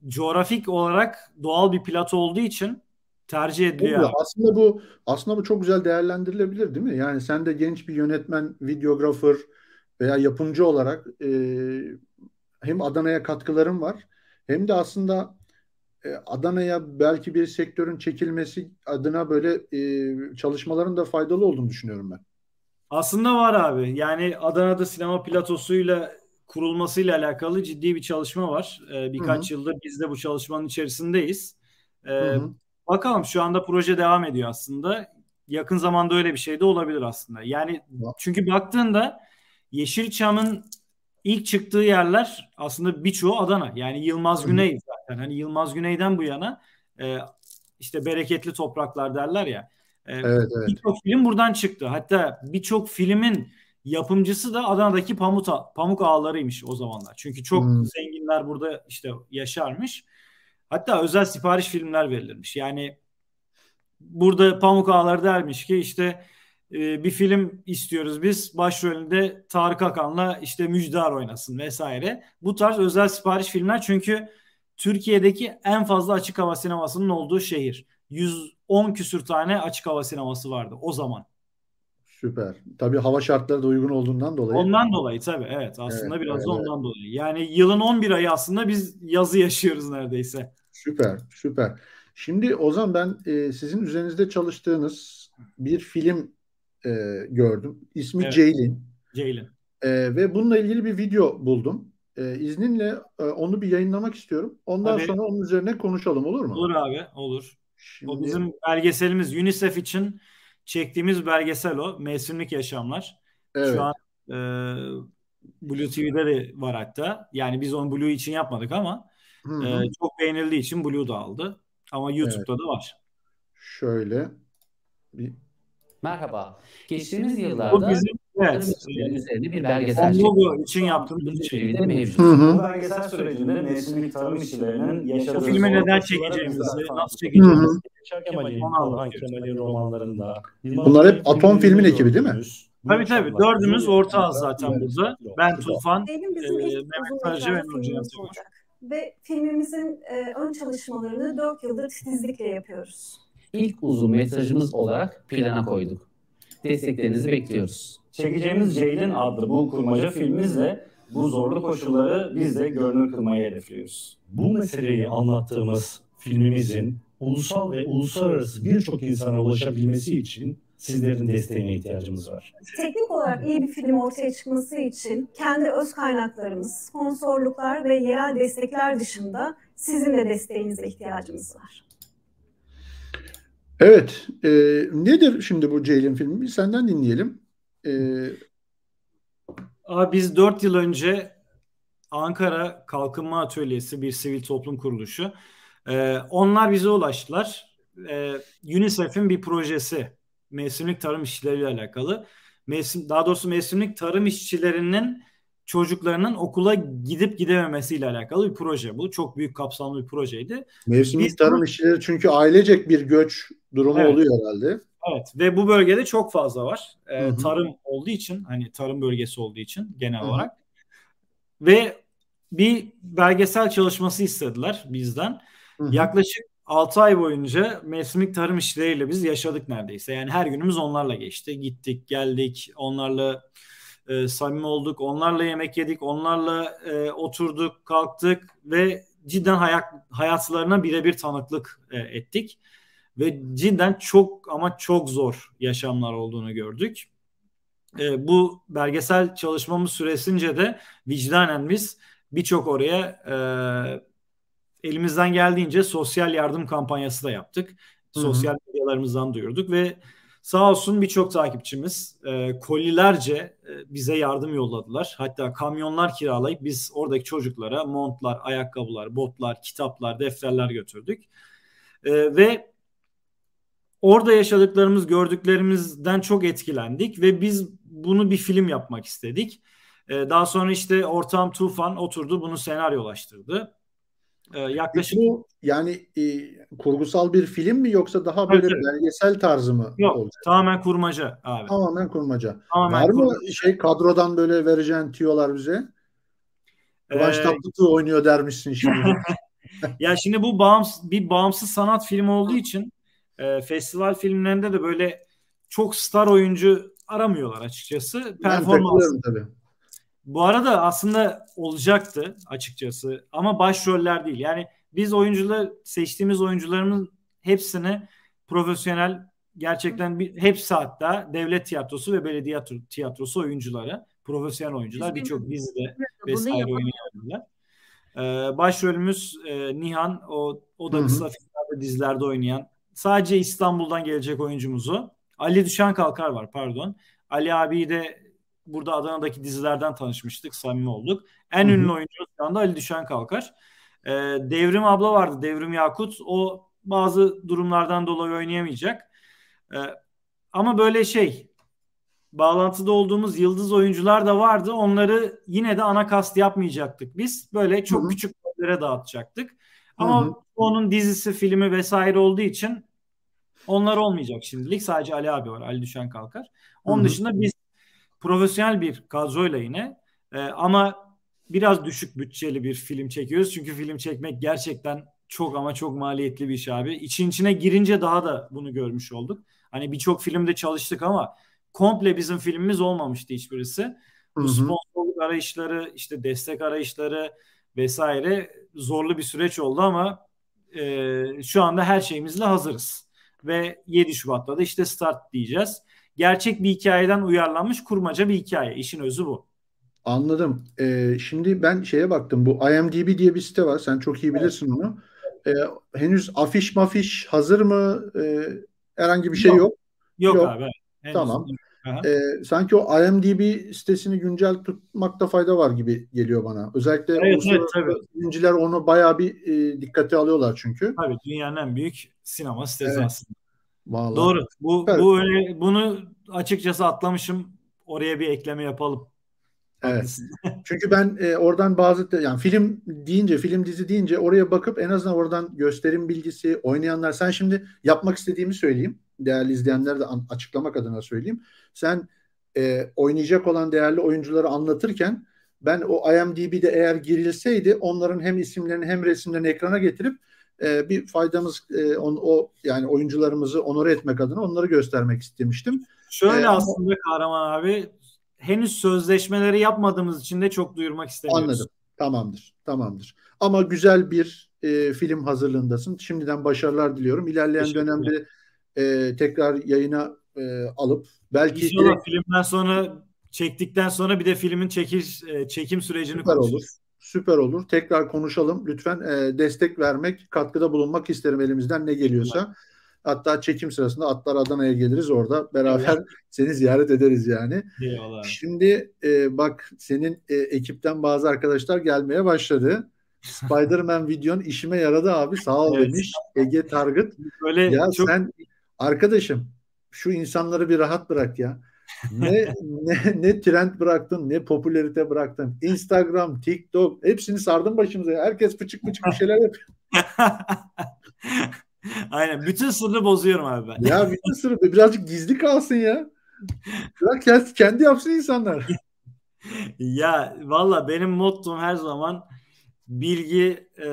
coğrafik olarak doğal bir plato olduğu için tercih ediliyor. Tabii, aslında bu aslında bu çok güzel değerlendirilebilir değil mi? Yani sen de genç bir yönetmen, videografer veya yapımcı olarak e, hem Adana'ya katkıların var hem de aslında Adana'ya belki bir sektörün çekilmesi adına böyle e, çalışmaların da faydalı olduğunu düşünüyorum ben. Aslında var abi. Yani Adana'da sinema platosuyla kurulmasıyla alakalı ciddi bir çalışma var. Ee, birkaç Hı-hı. yıldır biz de bu çalışmanın içerisindeyiz. Ee, bakalım şu anda proje devam ediyor aslında. Yakın zamanda öyle bir şey de olabilir aslında. Yani çünkü baktığında Yeşilçam'ın ilk çıktığı yerler aslında birçoğu Adana. Yani Yılmaz Güney zaten. Hani Yılmaz Güney'den bu yana e, işte bereketli topraklar derler ya. E, evet, evet. Birçok film buradan çıktı. Hatta birçok filmin yapımcısı da Adana'daki pamuk, pamuk ağlarıymış o zamanlar. Çünkü çok hmm. zenginler burada işte yaşarmış. Hatta özel sipariş filmler verilirmiş. Yani burada pamuk ağları dermiş ki işte e, bir film istiyoruz biz. Başrolünde Tarık Akan'la işte Müjdar oynasın vesaire. Bu tarz özel sipariş filmler çünkü Türkiye'deki en fazla açık hava sinemasının olduğu şehir. 110 küsür tane açık hava sineması vardı o zaman. Süper. Tabii hava şartları da uygun olduğundan dolayı. Ondan dolayı tabii evet. Aslında evet, biraz evet, da ondan dolayı. Yani yılın 11 ayı aslında biz yazı yaşıyoruz neredeyse. Süper, süper. Şimdi Ozan ben e, sizin üzerinizde çalıştığınız bir film e, gördüm. İsmi evet. Ceylin. Ceylin. E, ve bununla ilgili bir video buldum. E, izninle e, onu bir yayınlamak istiyorum. Ondan Tabii. sonra onun üzerine konuşalım olur mu? Olur abi olur. Şimdi... O bizim belgeselimiz UNICEF için çektiğimiz belgesel o. Mevsimlik Yaşamlar. Evet. Şu an e, Blue TV'de de var hatta. Yani biz onu Blue için yapmadık ama e, çok beğenildiği için Blue da aldı. Ama YouTube'da evet. da var. Şöyle bir Merhaba. Geçtiğimiz yıllarda bizim, evet, üzerinde bir belgesel çektik. için yaptığımız bir şey de mevcut. Bu belgesel sürecinde mevsimlik tarım işçilerinin yaşadığı... Filmi neden çekeceğimizi, nasıl çekeceğimizi... Kemal'in, Orhan Kemal'in romanlarında... Bunlar hep Atom filmin ekibi değil mi? Tabii tabii. Dördümüz ortağız zaten burada. Ben Tufan, e, Mehmet Sarıcı ve Nurcan Ve filmimizin e, ön çalışmalarını dört yıldır titizlikle yapıyoruz ilk uzun mesajımız olarak plana koyduk. Desteklerinizi bekliyoruz. Çekeceğimiz Ceylin adlı bu kurmaca filmimizle bu zorlu koşulları biz de görünür kılmayı hedefliyoruz. Bu meseleyi anlattığımız filmimizin ulusal ve uluslararası birçok insana ulaşabilmesi için sizlerin desteğine ihtiyacımız var. Teknik olarak iyi bir film ortaya çıkması için kendi öz kaynaklarımız, sponsorluklar ve yerel destekler dışında sizin de desteğinize ihtiyacımız var. Evet. E, nedir şimdi bu Ceylin filmi? Bir senden dinleyelim. E, Abi biz 4 yıl önce Ankara Kalkınma Atölyesi bir sivil toplum kuruluşu. E, onlar bize ulaştılar. E, UNICEF'in bir projesi mevsimlik tarım işçileriyle alakalı. Mevsim, daha doğrusu mevsimlik tarım işçilerinin çocuklarının okula gidip gidememesiyle alakalı bir proje bu. Çok büyük kapsamlı bir projeydi. Mevsimlik Biz tarım işçileri çünkü ailecek bir göç durumu evet. oluyor herhalde. Evet ve bu bölgede çok fazla var. Ee, tarım olduğu için hani tarım bölgesi olduğu için genel Hı-hı. olarak. Ve bir belgesel çalışması istediler bizden. Hı-hı. Yaklaşık 6 ay boyunca mevsimlik tarım işçileriyle biz yaşadık neredeyse. Yani her günümüz onlarla geçti. Gittik, geldik, onlarla e, samimi olduk. Onlarla yemek yedik, onlarla e, oturduk, kalktık ve cidden hayat, hayatlarına birebir tanıklık e, ettik. Ve cidden çok ama çok zor yaşamlar olduğunu gördük. E, bu belgesel çalışmamız süresince de vicdanen biz birçok oraya e, elimizden geldiğince sosyal yardım kampanyası da yaptık. Sosyal medyalarımızdan duyurduk ve Sağ olsun birçok takipçimiz e, kolilerce e, bize yardım yolladılar. Hatta kamyonlar kiralayıp biz oradaki çocuklara montlar, ayakkabılar, botlar, kitaplar, defterler götürdük. E, ve orada yaşadıklarımız, gördüklerimizden çok etkilendik ve biz bunu bir film yapmak istedik. E, daha sonra işte ortağım Tufan oturdu bunu senaryolaştırdı. Ee, yaklaşık bu yani e, kurgusal bir film mi yoksa daha böyle evet, belgesel tarzı mı Yok, olacak? tamamen kurmaca abi. Tamamen kurmaca. Tamamen Var kurmaca. mı şey kadrodan böyle vereceğin tüyolar bize? Kıvanç ee, Tatlıtuğ oynuyor dermişsin şimdi. ya şimdi bu bağımsız bir bağımsız sanat filmi olduğu için e, festival filmlerinde de böyle çok star oyuncu aramıyorlar açıkçası. Performans. tabii. Bu arada aslında olacaktı açıkçası ama başroller değil. Yani biz oyuncular seçtiğimiz oyuncularımın hepsini profesyonel gerçekten bir, hepsi hatta devlet tiyatrosu ve belediye tiyatrosu oyuncuları, profesyonel oyuncular birçok dizide vesaire oynuyorlar. Ee, başrolümüz e, Nihan o o da kısa filmlerde dizilerde oynayan sadece İstanbul'dan gelecek oyuncumuzu Ali Düşen Kalkar var pardon. Ali abi de burada Adana'daki dizilerden tanışmıştık, samimi olduk. En Hı-hı. ünlü oyuncu şu anda Ali Düşen Kalkar. Ee, Devrim abla vardı, Devrim Yakut. O bazı durumlardan dolayı oynayamayacak. Ee, ama böyle şey, bağlantıda olduğumuz yıldız oyuncular da vardı. Onları yine de ana kast yapmayacaktık biz. Böyle çok Hı-hı. küçük rollere dağıtacaktık. Ama Hı-hı. onun dizisi, filmi vesaire olduğu için onlar olmayacak şimdilik. Sadece Ali abi var, Ali Düşen Kalkar. Onun Hı-hı. dışında biz profesyonel bir kadroyla yine e, ama biraz düşük bütçeli bir film çekiyoruz. Çünkü film çekmek gerçekten çok ama çok maliyetli bir iş abi. İçin içine girince daha da bunu görmüş olduk. Hani birçok filmde çalıştık ama komple bizim filmimiz olmamıştı hiçbirisi. Bu sponsorluk arayışları, işte destek arayışları vesaire zorlu bir süreç oldu ama e, şu anda her şeyimizle hazırız. Ve 7 Şubat'ta da işte start diyeceğiz gerçek bir hikayeden uyarlanmış kurmaca bir hikaye. İşin özü bu. Anladım. Ee, şimdi ben şeye baktım. Bu IMDb diye bir site var. Sen çok iyi bilirsin evet. onu. Ee, henüz afiş mafiş hazır mı? Ee, herhangi bir şey yok. Yok, yok. abi. Henüz tamam. Ee, sanki o IMDb sitesini güncel tutmakta fayda var gibi geliyor bana. Özellikle evet, evet, tabii. onu bayağı bir e, dikkate alıyorlar çünkü. Tabii dünyanın en büyük sinema sitesi evet. aslında. Vallahi. Doğru. Bu evet. bu öyle bunu açıkçası atlamışım. Oraya bir ekleme yapalım. Evet. Çünkü ben e, oradan bazı yani film deyince, film dizi deyince oraya bakıp en azından oradan gösterim bilgisi, oynayanlar sen şimdi yapmak istediğimi söyleyeyim. Değerli izleyenler de açıklamak adına söyleyeyim. Sen e, oynayacak olan değerli oyuncuları anlatırken ben o IMDb'de eğer girilseydi onların hem isimlerini hem resimlerini ekrana getirip e, bir faydamız e, on, o yani oyuncularımızı onore etmek adına onları göstermek istemiştim. Şöyle ee, aslında ama, Kahraman abi henüz sözleşmeleri yapmadığımız için de çok duyurmak istemiyoruz. Anladım. Tamamdır. Tamamdır. Ama güzel bir e, film hazırlığındasın. Şimdiden başarılar diliyorum. İlerleyen dönemde e, tekrar yayına e, alıp belki İnşallah direkt... filmden sonra çektikten sonra bir de filmin çekiş e, çekim sürecini Süper konuşuruz. Olur. Süper olur. Tekrar konuşalım. Lütfen e, destek vermek, katkıda bulunmak isterim elimizden ne geliyorsa. Evet. Hatta çekim sırasında Atlar Adana'ya geliriz orada. Beraber evet. seni ziyaret ederiz yani. Eyvallah. Şimdi e, bak senin e, ekipten bazı arkadaşlar gelmeye başladı. Spider-Man videon işime yaradı abi sağ ol evet. demiş Ege Target. Böyle ya çok... sen arkadaşım şu insanları bir rahat bırak ya ne, ne, ne trend bıraktın, ne popülerite bıraktın. Instagram, TikTok hepsini sardın başımıza. Herkes pıçık pıçık bir şeyler yapıyor. Aynen. Bütün sırrı bozuyorum abi ben. Ya bütün sırrı birazcık gizli kalsın ya. Bırak kendi yapsın insanlar. ya valla benim mottom her zaman bilgi e,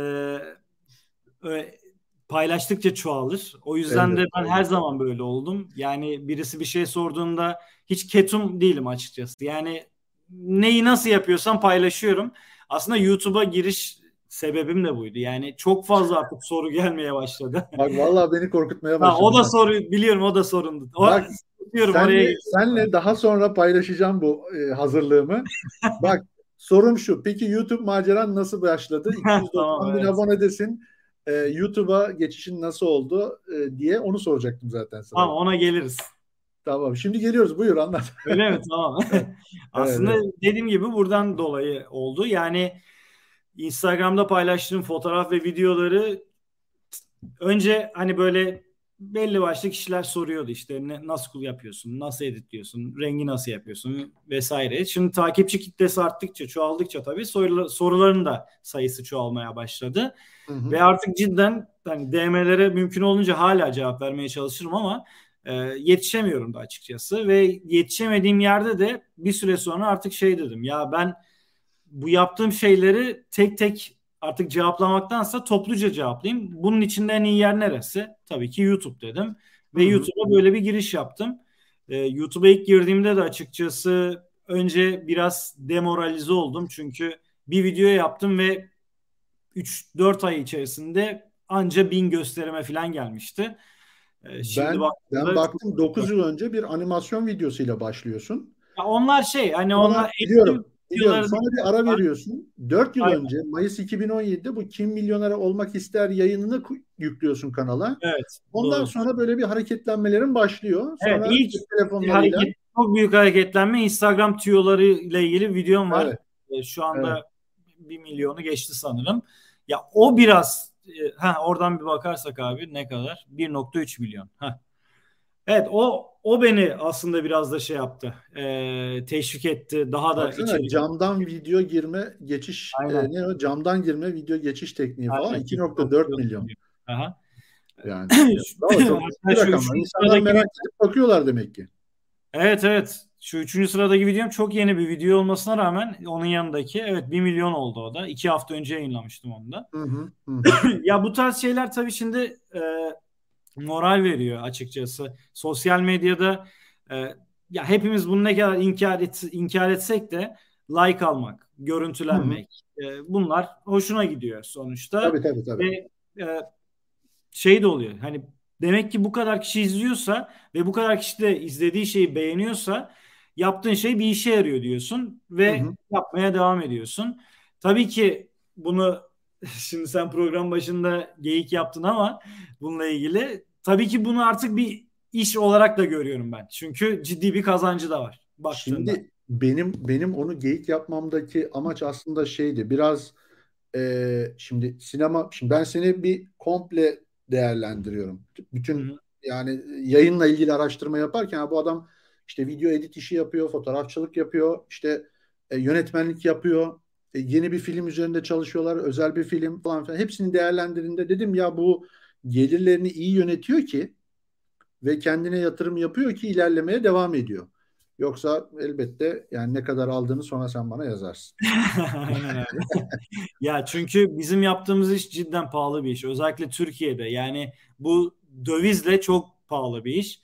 paylaştıkça çoğalır. O yüzden evet, de ben evet. her zaman böyle oldum. Yani birisi bir şey sorduğunda hiç ketum değilim açıkçası. Yani neyi nasıl yapıyorsam paylaşıyorum. Aslında YouTube'a giriş sebebim de buydu. Yani çok fazla artık soru gelmeye başladı. Bak vallahi beni korkutmaya başladı. Ha, o da soru biliyorum o da sorundu. O, Bak, senle, oraya... senle daha sonra paylaşacağım bu e, hazırlığımı. Bak sorum şu. Peki YouTube maceran nasıl başladı? 290 tamam, bin evet. abonedesin e, YouTube'a geçişin nasıl oldu e, diye onu soracaktım zaten sana. Tamam ona geliriz. Tamam. Şimdi geliyoruz. Buyur anlat. Öyle mi? Tamam. Aslında evet. dediğim gibi buradan dolayı oldu. Yani Instagram'da paylaştığım fotoğraf ve videoları önce hani böyle belli başlı kişiler soruyordu işte ne, nasıl yapıyorsun, nasıl editliyorsun, rengi nasıl yapıyorsun vesaire. Şimdi takipçi kitlesi arttıkça, çoğaldıkça tabii sorular, soruların da sayısı çoğalmaya başladı. Hı hı. Ve artık cidden hani DM'lere mümkün olunca hala cevap vermeye çalışırım ama e, yetişemiyorum da açıkçası. Ve yetişemediğim yerde de bir süre sonra artık şey dedim ya ben bu yaptığım şeyleri tek tek artık cevaplamaktansa topluca cevaplayayım. Bunun içinde en iyi yer neresi? Tabii ki YouTube dedim. Ve YouTube'a böyle bir giriş yaptım. Ee, YouTube'a ilk girdiğimde de açıkçası önce biraz demoralize oldum. Çünkü bir video yaptım ve 3-4 ay içerisinde anca bin gösterime falan gelmişti. Ee, şimdi ben, ben baktım 9 yıl önce bir animasyon videosuyla başlıyorsun. Ya onlar şey hani onlar, onlar biliyorum. Biliyorum. Sonra bir ara veriyorsun. 4 yıl Aynen. önce Mayıs 2017'de bu Kim Milyoner Olmak İster yayınını yüklüyorsun kanala. Evet. Ondan doğru. sonra böyle bir hareketlenmelerin başlıyor. Sonra evet, ilk telefonlarıyla... hareket, çok büyük hareketlenme Instagram tüyoları ile ilgili videom var. Evet. E, şu anda evet. 1 milyonu geçti sanırım. Ya o biraz e, ha oradan bir bakarsak abi ne kadar? 1.3 milyon. Ha. Evet o o beni aslında biraz da şey yaptı. E, teşvik etti. Daha da Baksana, içeri. camdan video girme geçiş e, ne o camdan girme video geçiş tekniği Aynen. falan 2.4 milyon. Aha. Yani daha çok rakamlar. İnsanlar merak edip bakıyorlar demek ki. Evet evet. Şu üçüncü sıradaki videom çok yeni bir video olmasına rağmen onun yanındaki evet 1 milyon oldu o da. İki hafta önce yayınlamıştım onu da. Hı hı, hı. ya bu tarz şeyler tabii şimdi e, moral veriyor açıkçası. Sosyal medyada e, ya hepimiz bunu ne kadar inkar, et, inkar etsek de like almak, görüntülenmek e, bunlar hoşuna gidiyor sonuçta. Tabii tabii tabii. Ve e, şey de oluyor. Hani demek ki bu kadar kişi izliyorsa ve bu kadar kişi de izlediği şeyi beğeniyorsa yaptığın şey bir işe yarıyor diyorsun ve hı hı. yapmaya devam ediyorsun. Tabii ki bunu Şimdi sen program başında geyik yaptın ama bununla ilgili tabii ki bunu artık bir iş olarak da görüyorum ben. Çünkü ciddi bir kazancı da var. Baktığında. Şimdi benim benim onu geyik yapmamdaki amaç aslında şeydi. Biraz e, şimdi sinema şimdi ben seni bir komple değerlendiriyorum. Bütün Hı-hı. yani yayınla ilgili araştırma yaparken bu adam işte video edit işi yapıyor, fotoğrafçılık yapıyor, işte e, yönetmenlik yapıyor, e, yeni bir film üzerinde çalışıyorlar. Özel bir film falan filan. Hepsini değerlendirdiğinde dedim ya bu gelirlerini iyi yönetiyor ki ve kendine yatırım yapıyor ki ilerlemeye devam ediyor. Yoksa elbette yani ne kadar aldığını sonra sen bana yazarsın. Ya çünkü bizim yaptığımız iş cidden pahalı bir iş. Özellikle Türkiye'de. Yani bu dövizle çok pahalı bir iş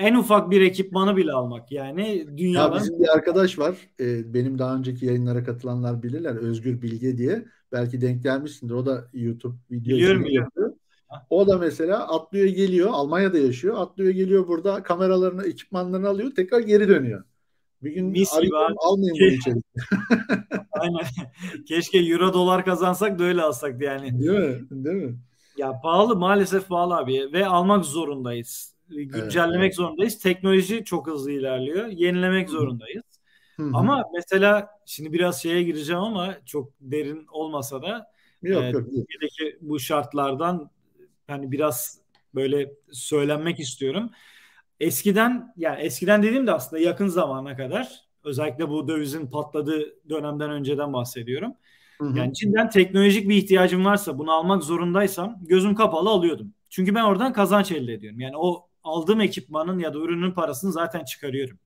en ufak bir ekipmanı bile almak yani dünyadan. Ya bizim bir arkadaş var. Ee, benim daha önceki yayınlara katılanlar bilirler. Özgür Bilge diye. Belki denk gelmişsindir. O da YouTube video biliyorum, biliyorum. O da mesela atlıyor geliyor. Almanya'da yaşıyor. Atlıyor geliyor burada kameralarını, ekipmanlarını alıyor. Tekrar geri dönüyor. Bir gün Mis arayalım, almayın bunu içeri. Aynen. Keşke euro dolar kazansak da öyle alsak yani. Değil mi? Değil mi? Ya pahalı maalesef pahalı abi ve almak zorundayız güncellemek evet, zorundayız. Teknoloji çok hızlı ilerliyor. Yenilemek Hı-hı. zorundayız. Hı-hı. Ama mesela şimdi biraz şeye gireceğim ama çok derin olmasa da yok, e, yok, Türkiye'deki bu şartlardan hani biraz böyle söylenmek istiyorum. Eskiden yani eskiden dediğim de aslında yakın zamana kadar özellikle bu dövizin patladığı dönemden önceden bahsediyorum. Hı hı. Yani cidden teknolojik bir ihtiyacım varsa bunu almak zorundaysam gözüm kapalı alıyordum. Çünkü ben oradan kazanç elde ediyorum. Yani o aldığım ekipmanın ya da ürünün parasını zaten çıkarıyorum.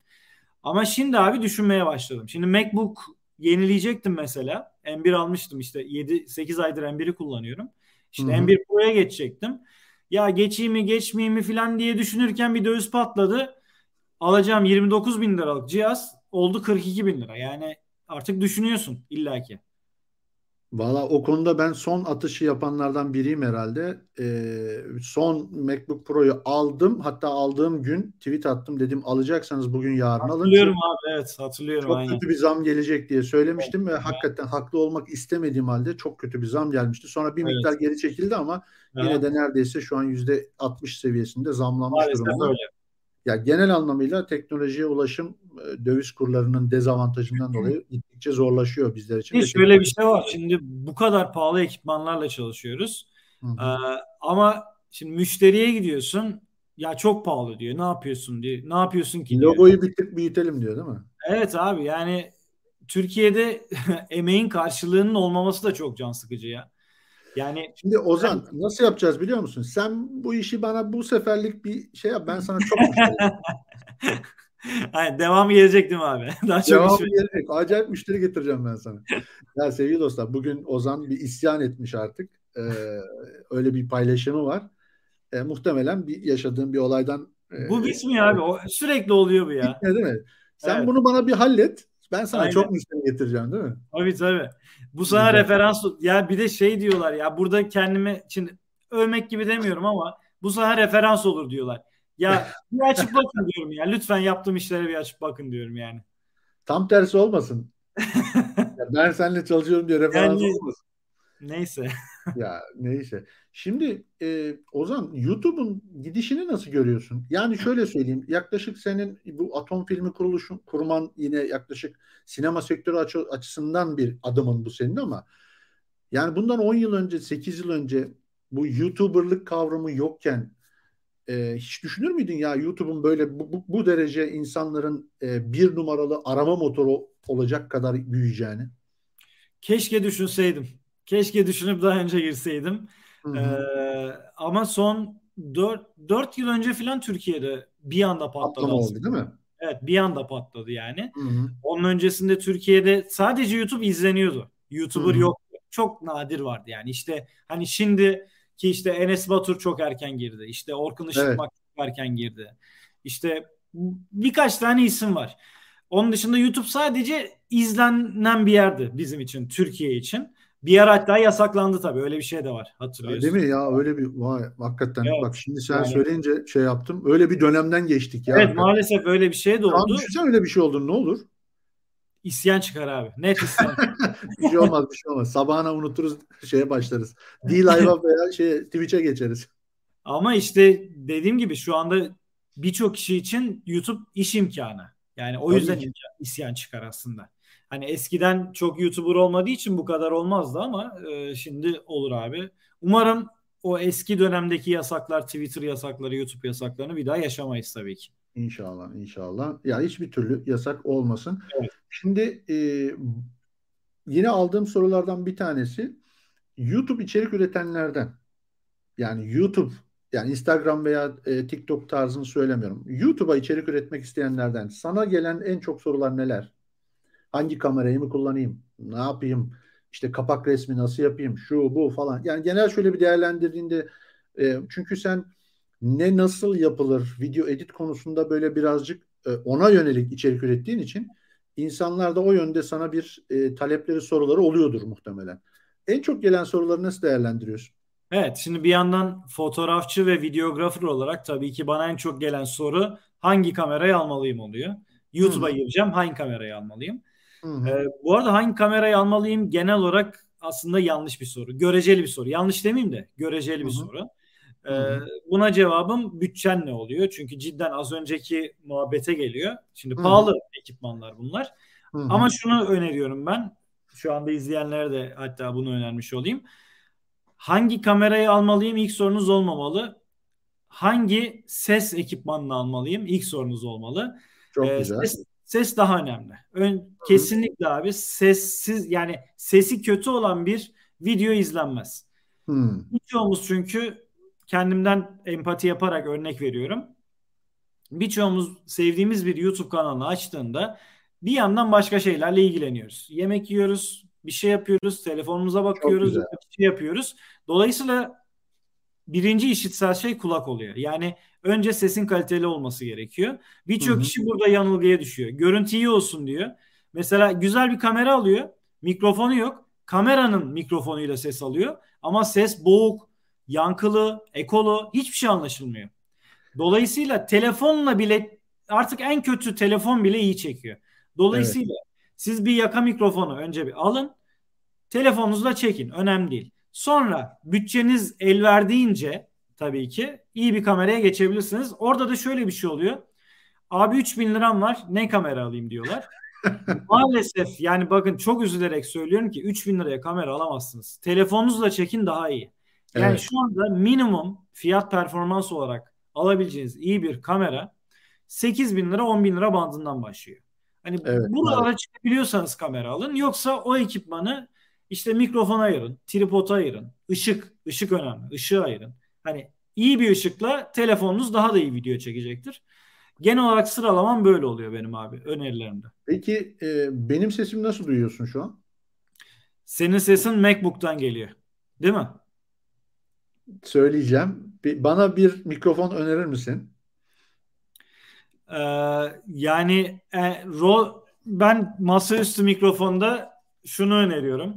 Ama şimdi abi düşünmeye başladım. Şimdi MacBook yenileyecektim mesela. M1 almıştım işte 7-8 aydır M1'i kullanıyorum. İşte Hı-hı. M1 Pro'ya geçecektim. Ya geçeyim mi geçmeyeyim mi falan diye düşünürken bir döviz patladı. Alacağım 29 bin liralık cihaz oldu 42 bin lira. Yani artık düşünüyorsun illaki. Valla o konuda ben son atışı yapanlardan biriyim herhalde. Ee, son MacBook Pro'yu aldım. Hatta aldığım gün tweet attım. Dedim alacaksanız bugün yarın alın. Hatırlıyorum abi evet hatırlıyorum. Çok aynen. kötü bir zam gelecek diye söylemiştim evet, ve hakikaten haklı olmak istemediğim halde çok kötü bir zam gelmişti. Sonra bir evet. miktar geri çekildi ama evet. yine de neredeyse şu an %60 seviyesinde zamlanmış Maalesef durumda. Öyle. Ya genel anlamıyla teknolojiye ulaşım döviz kurlarının dezavantajından dolayı gittikçe zorlaşıyor bizler için. Bir şöyle bir şey var. Şimdi bu kadar pahalı ekipmanlarla çalışıyoruz. Hı hı. Ee, ama şimdi müşteriye gidiyorsun. Ya çok pahalı diyor. Ne yapıyorsun diyor. Ne yapıyorsun ki diyor. Logoyu bir tık büyütelim diyor değil mi? Evet abi yani Türkiye'de emeğin karşılığının olmaması da çok can sıkıcı ya. Yani şimdi Ozan ben... nasıl yapacağız biliyor musun? Sen bu işi bana bu seferlik bir şey yap. Ben sana çok Hayır, devamı gelecek değil mi abi? Daha çok devamı gelecek. Acayip müşteri getireceğim ben sana. ya sevgili dostlar bugün Ozan bir isyan etmiş artık. Ee, öyle bir paylaşımı var. Ee, muhtemelen bir yaşadığım bir olaydan e, bu bitmiyor abi. O, sürekli oluyor bu ya. Bitmiyor değil mi? Sen evet. bunu bana bir hallet. Ben sana Aynen. çok müşteri getireceğim değil mi? Tabii tabii. Bu sana Güzel. referans ya bir de şey diyorlar ya burada kendimi şimdi övmek gibi demiyorum ama bu sana referans olur diyorlar. Ya bir açıp bakın diyorum ya. Lütfen yaptığım işlere bir açıp bakın diyorum yani. Tam tersi olmasın. ya ben seninle çalışıyorum diye referans yani, olmasın. Neyse. ya neyse. Şimdi e, Ozan YouTube'un gidişini nasıl görüyorsun? Yani şöyle söyleyeyim. Yaklaşık senin bu atom filmi kuruluşun kurman yine yaklaşık sinema sektörü açı, açısından bir adımın bu senin ama yani bundan 10 yıl önce 8 yıl önce bu YouTuber'lık kavramı yokken e, hiç düşünür müydün ya YouTube'un böyle bu, bu, bu derece insanların e, bir numaralı arama motoru olacak kadar büyüyeceğini? Keşke düşünseydim. Keşke düşünüp daha önce girseydim. Ee, ama son 4, 4 yıl önce falan Türkiye'de bir anda patladı. Patlama oldu değil mi? Evet bir anda patladı yani. Hı-hı. Onun öncesinde Türkiye'de sadece YouTube izleniyordu. YouTuber yok. Çok nadir vardı yani. İşte hani şimdi ki işte Enes Batur çok erken girdi. İşte Orkun Işıtmak evet. çok erken girdi. İşte birkaç tane isim var. Onun dışında YouTube sadece izlenen bir yerdi bizim için, Türkiye için. Bir yer hatta yasaklandı tabii. Öyle bir şey de var. Hatırlıyorsun. Değil mi ya? Öyle bir vay hakikaten. Evet. Bak şimdi sen yani. söyleyince şey yaptım. Öyle bir dönemden geçtik ya. Evet hakikaten. maalesef öyle bir şey de oldu. Tamam düşünsen öyle bir şey oldu ne olur? İsyan çıkar abi. Net isyan. bir şey olmaz bir şey olmaz. Sabahına unuturuz şeye başlarız. D-Live'a veya şey, Twitch'e geçeriz. Ama işte dediğim gibi şu anda birçok kişi için YouTube iş imkanı. Yani o Tabii yüzden ki. isyan çıkar aslında. Hani eskiden çok YouTuber olmadığı için bu kadar olmazdı ama e, şimdi olur abi. Umarım o eski dönemdeki yasaklar, Twitter yasakları, YouTube yasaklarını bir daha yaşamayız tabii ki. İnşallah, inşallah. Ya hiçbir türlü yasak olmasın. Evet. Şimdi e, yine aldığım sorulardan bir tanesi YouTube içerik üretenlerden. Yani YouTube yani Instagram veya e, TikTok tarzını söylemiyorum. YouTube'a içerik üretmek isteyenlerden sana gelen en çok sorular neler? Hangi kamerayı mı kullanayım? Ne yapayım? İşte kapak resmi nasıl yapayım? Şu bu falan. Yani genel şöyle bir değerlendirdiğinde e, çünkü sen ne nasıl yapılır video edit konusunda böyle birazcık e, ona yönelik içerik ürettiğin için insanlar da o yönde sana bir e, talepleri soruları oluyordur muhtemelen. En çok gelen soruları nasıl değerlendiriyorsun? Evet şimdi bir yandan fotoğrafçı ve videografer olarak tabii ki bana en çok gelen soru hangi kamerayı almalıyım oluyor. YouTube'a gireceğim hangi kamerayı almalıyım? Ee, bu arada hangi kamerayı almalıyım genel olarak aslında yanlış bir soru. Göreceli bir soru. Yanlış demeyeyim de göreceli bir Hı-hı. soru. Ee, buna cevabım bütçen ne oluyor? Çünkü cidden az önceki muhabbete geliyor. Şimdi Hı-hı. pahalı ekipmanlar bunlar. Hı-hı. Ama şunu öneriyorum ben. Şu anda izleyenlere de hatta bunu önermiş olayım. Hangi kamerayı almalıyım? İlk sorunuz olmamalı. Hangi ses ekipmanını almalıyım? İlk sorunuz olmalı. Çok ee, güzel. Ses, ses daha önemli. Ön, kesinlikle abi sessiz yani sesi kötü olan bir video izlenmez. Hmm. Birçoğumuz çünkü kendimden empati yaparak örnek veriyorum. Birçoğumuz sevdiğimiz bir YouTube kanalını açtığında bir yandan başka şeylerle ilgileniyoruz. Yemek yiyoruz, bir şey yapıyoruz, telefonumuza bakıyoruz, bir şey yapıyoruz. Dolayısıyla birinci işitsel şey kulak oluyor. Yani önce sesin kaliteli olması gerekiyor. Birçok kişi burada yanılgıya düşüyor. Görüntü iyi olsun diyor. Mesela güzel bir kamera alıyor. Mikrofonu yok. Kameranın mikrofonuyla ses alıyor. Ama ses boğuk, yankılı, ekolu hiçbir şey anlaşılmıyor. Dolayısıyla telefonla bile artık en kötü telefon bile iyi çekiyor. Dolayısıyla evet. siz bir yaka mikrofonu önce bir alın. Telefonunuzla çekin. Önemli değil. Sonra bütçeniz el verdiğince tabii ki iyi bir kameraya geçebilirsiniz. Orada da şöyle bir şey oluyor. Abi 3000 liram var ne kamera alayım diyorlar. Maalesef yani bakın çok üzülerek söylüyorum ki 3000 liraya kamera alamazsınız. Telefonunuzla çekin daha iyi. Yani Evet. şu anda minimum fiyat performans olarak alabileceğiniz iyi bir kamera 8 bin lira 10 bin lira bandından başlıyor. Hani Evet, buralara maalesef. çıkabiliyorsanız kamera alın. Yoksa o ekipmanı işte mikrofon ayırın, tripod ayırın, ışık, ışık önemli, ışığı ayırın. Hani iyi bir ışıkla telefonunuz daha da iyi video çekecektir. Genel olarak sıralamam böyle oluyor benim abi önerilerimde. Peki e, benim sesimi nasıl duyuyorsun şu an? Senin sesin MacBook'tan geliyor. Değil mi? Söyleyeceğim. Bana bir mikrofon önerir misin? Ee, yani e, ro- ben masaüstü mikrofonda şunu öneriyorum.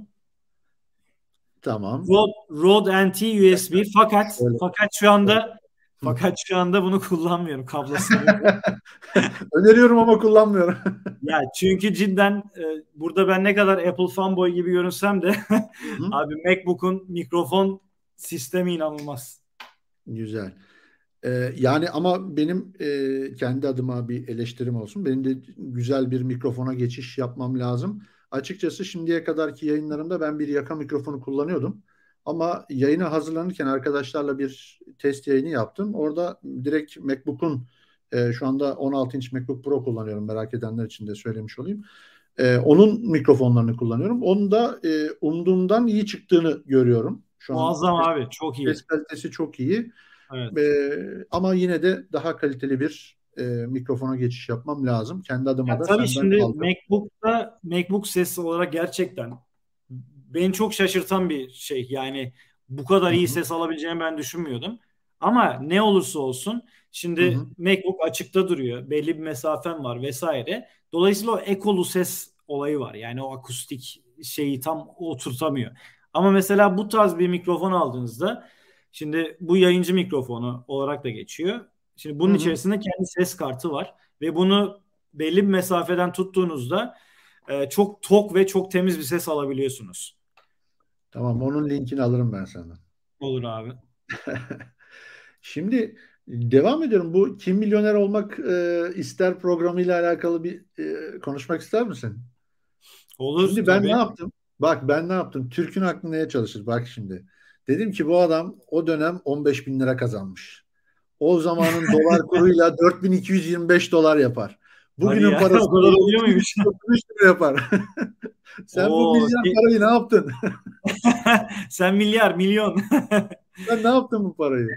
Tamam. Rode, Rode NT USB fakat Öyle. fakat şu anda fakat şu anda bunu kullanmıyorum kablosunu. Öneriyorum ama kullanmıyorum. ya çünkü cidden e, burada ben ne kadar Apple fanboy gibi görünsem de abi MacBook'un mikrofon sistemi inanılmaz. Güzel. Ee, yani ama benim e, kendi adıma bir eleştirim olsun. Benim de güzel bir mikrofona geçiş yapmam lazım. Açıkçası şimdiye kadarki yayınlarımda ben bir yaka mikrofonu kullanıyordum. Ama yayına hazırlanırken arkadaşlarla bir test yayını yaptım. Orada direkt MacBook'un e, şu anda 16 inç MacBook Pro kullanıyorum. Merak edenler için de söylemiş olayım. E, onun mikrofonlarını kullanıyorum. Onun da e, umduğumdan iyi çıktığını görüyorum. Şu an Muazzam abi çok iyi. ses kalitesi çok iyi. Evet. Ee, ama yine de daha kaliteli bir e, mikrofona geçiş yapmam lazım. Kendi adıma Ya da tabii şimdi aldım. MacBook'ta MacBook sesi olarak gerçekten beni çok şaşırtan bir şey. Yani bu kadar iyi Hı hı. ses alabileceğimi ben düşünmüyordum. Ama ne olursa olsun şimdi Hı hı. MacBook açıkta duruyor. Belli bir mesafen var vesaire. Dolayısıyla o ekolu ses olayı var. Yani o akustik şeyi tam oturtamıyor. Ama mesela bu tarz bir mikrofon aldığınızda şimdi bu yayıncı mikrofonu olarak da geçiyor. Şimdi bunun Hı hı. içerisinde kendi ses kartı var ve bunu belli bir mesafeden tuttuğunuzda e, çok tok ve çok temiz bir ses alabiliyorsunuz. Tamam onun linkini alırım ben senden. Olur abi. Şimdi devam ediyorum. Bu Kim Milyoner Olmak e, ister programıyla alakalı bir e, konuşmak ister misin? Olur Şimdi ben tabii. ne yaptım? Bak ben ne yaptım? Türk'ün aklı neye çalışır? Bak şimdi. Dedim ki bu adam o dönem 15 bin lira kazanmış. O zamanın dolar kuruyla 4225 dolar yapar. Bugünün ya, parası kadar oluyor muymuş? 33 lira yapar. Sen bu Oo, milyar ki- parayı ne yaptın? Sen milyar, milyon. Sen ne yaptın bu parayı?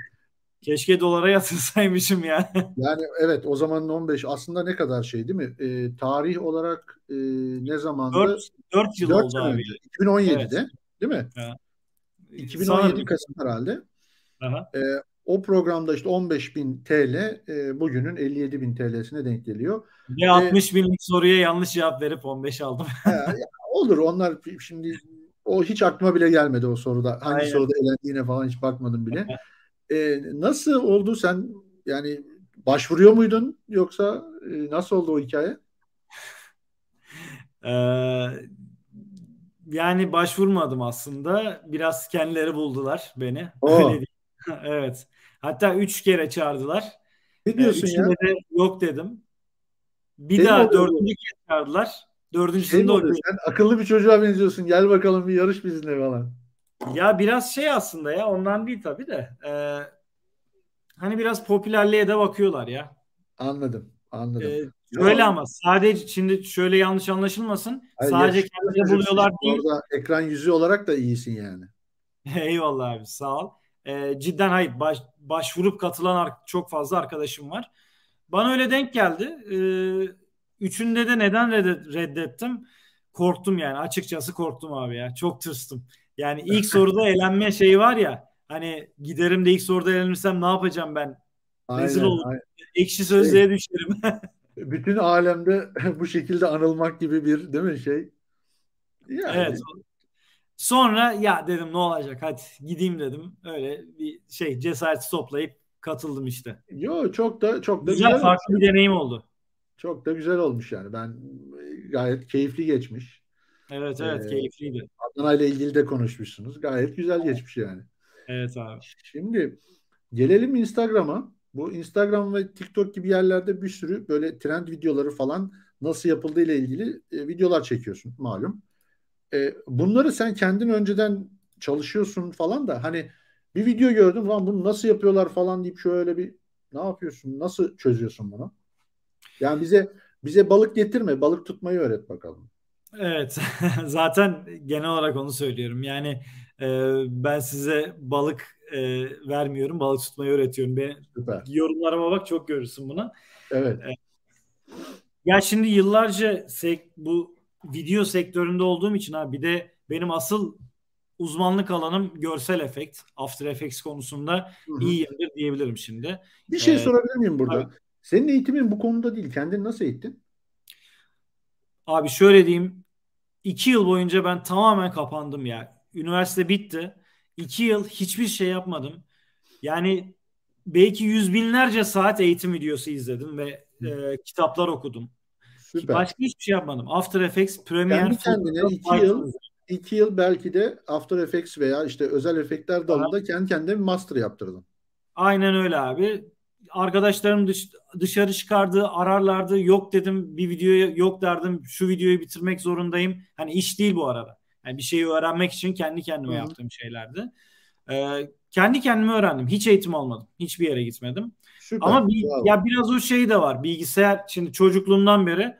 Keşke dolara yatırsaymışım ya. Yani evet o zamanın 15 aslında ne kadar şey değil mi? Ee, tarih olarak e, ne zamandı? 4, 4 yıl 4 oldu abi. önce. 2017'de değil mi? Evet. 2017 Sanırım. Kasım herhalde. Aha. Ee, o programda işte 15.000 TL e, bugünün 57.000 TL'sine denk geliyor. Ve 60 binlik soruya yanlış cevap verip 15 aldım. Ha, ya olur onlar şimdi o hiç aklıma bile gelmedi o soruda. Hangi Aynen. soruda elendiğine falan hiç bakmadım bile. Ee, nasıl oldu sen yani başvuruyor muydun yoksa e, nasıl oldu o hikaye? Ee, yani başvurmadım aslında. Biraz kendileri buldular beni. Öyle. Evet. Hatta üç kere çağırdılar. Ne Ee, diyorsun ya? üçünde de yok dedim. Bir Şey mi daha dördüncü kez çağırdılar. Şey Dördüncüsünde mi o oluyor? Sen akıllı bir çocuğa benziyorsun. Gel bakalım bir yarış bizimle falan. Ya biraz şey aslında ya ondan değil tabii de. Ee, hani biraz popülerliğe de bakıyorlar ya. Anladım. Anladım. Ee, öyle ama sadece şimdi şöyle yanlış anlaşılmasın. Hayır, sadece çocuksun. buluyorlar değil. Orada ekran yüzü olarak da iyisin yani. Eyvallah abi sağ ol. Ee, cidden hayır baş, başvurup katılan çok fazla arkadaşım var. Bana öyle denk geldi. Ee, üçünde de neden reddet- reddettim? Korktum yani açıkçası korktum abi ya. Çok tırstım. Yani ilk soruda elenme şeyi var ya hani giderim de ilk soruda elenirsem ne yapacağım ben? Rezil Aynen, olurum. aynen. Ekşi sözlüğe düşerim. Bütün alemde bu şekilde anılmak gibi bir değil mi şey? Yani Evet. Sonra ya dedim ne olacak hadi gideyim dedim. Öyle bir şey cesaret toplayıp katıldım işte. Yo çok da çok da Güzel güzel farklı bir deneyim oldu. çok da güzel olmuş yani. Ben e, gayet keyifli geçmiş. Evet evet Ee, keyifliydi. Adana ile ilgili de konuşmuşsunuz. Gayet güzel geçmiş yani. Evet abi. Şimdi gelelim Instagram'a. Bu Instagram ve TikTok gibi yerlerde bir sürü böyle trend videoları falan nasıl yapıldığı ile ilgili e, videolar çekiyorsun malum. E, bunları sen kendin önceden çalışıyorsun falan da hani bir video gördüm lan bunu nasıl yapıyorlar falan deyip şöyle bir ne yapıyorsun? Nasıl çözüyorsun bunu? Yani bize bize balık getirme, balık tutmayı öğret bakalım. Evet, zaten genel olarak onu söylüyorum. Yani e, ben size balık e, vermiyorum, balık tutmayı öğretiyorum. Ben, Süper. Yorumlarıma bak çok görürsün bunu. Evet. E, ya şimdi yıllarca sek- bu video sektöründe olduğum için abi bir de benim asıl uzmanlık alanım görsel efekt. After Effects konusunda Hı-hı. iyiyimdir diyebilirim şimdi. Bir şey ee, sorabilir miyim burada? Abi, Senin eğitimin bu konuda değil. Kendini nasıl eğittin? Abi şöyle diyeyim. iki yıl boyunca ben tamamen kapandım ya. Üniversite bitti. İki yıl hiçbir şey yapmadım. Yani belki yüz binlerce saat eğitim videosu izledim ve e, kitaplar okudum. Süper. Başka hiçbir şey yapmadım. After Effects, Premiere, Kendi kendine iki yıl iki yıl belki de After Effects veya işte özel efektler dalında kendi kendine bir master yaptırdın. Aynen öyle abi. Arkadaşlarım dış, dışarı çıkardı, ararlardı. Yok dedim bir videoya yok derdim. Şu videoyu bitirmek zorundayım. Hani iş değil bu arada. Yani bir şeyi öğrenmek için kendi kendime Hı-hı. yaptığım şeylerdi. Ee, kendi kendime öğrendim. Hiç eğitim almadım. Hiçbir yere gitmedim. Süper. Ama bir, ya biraz o şey de var. Bilgisayar şimdi çocukluğumdan beri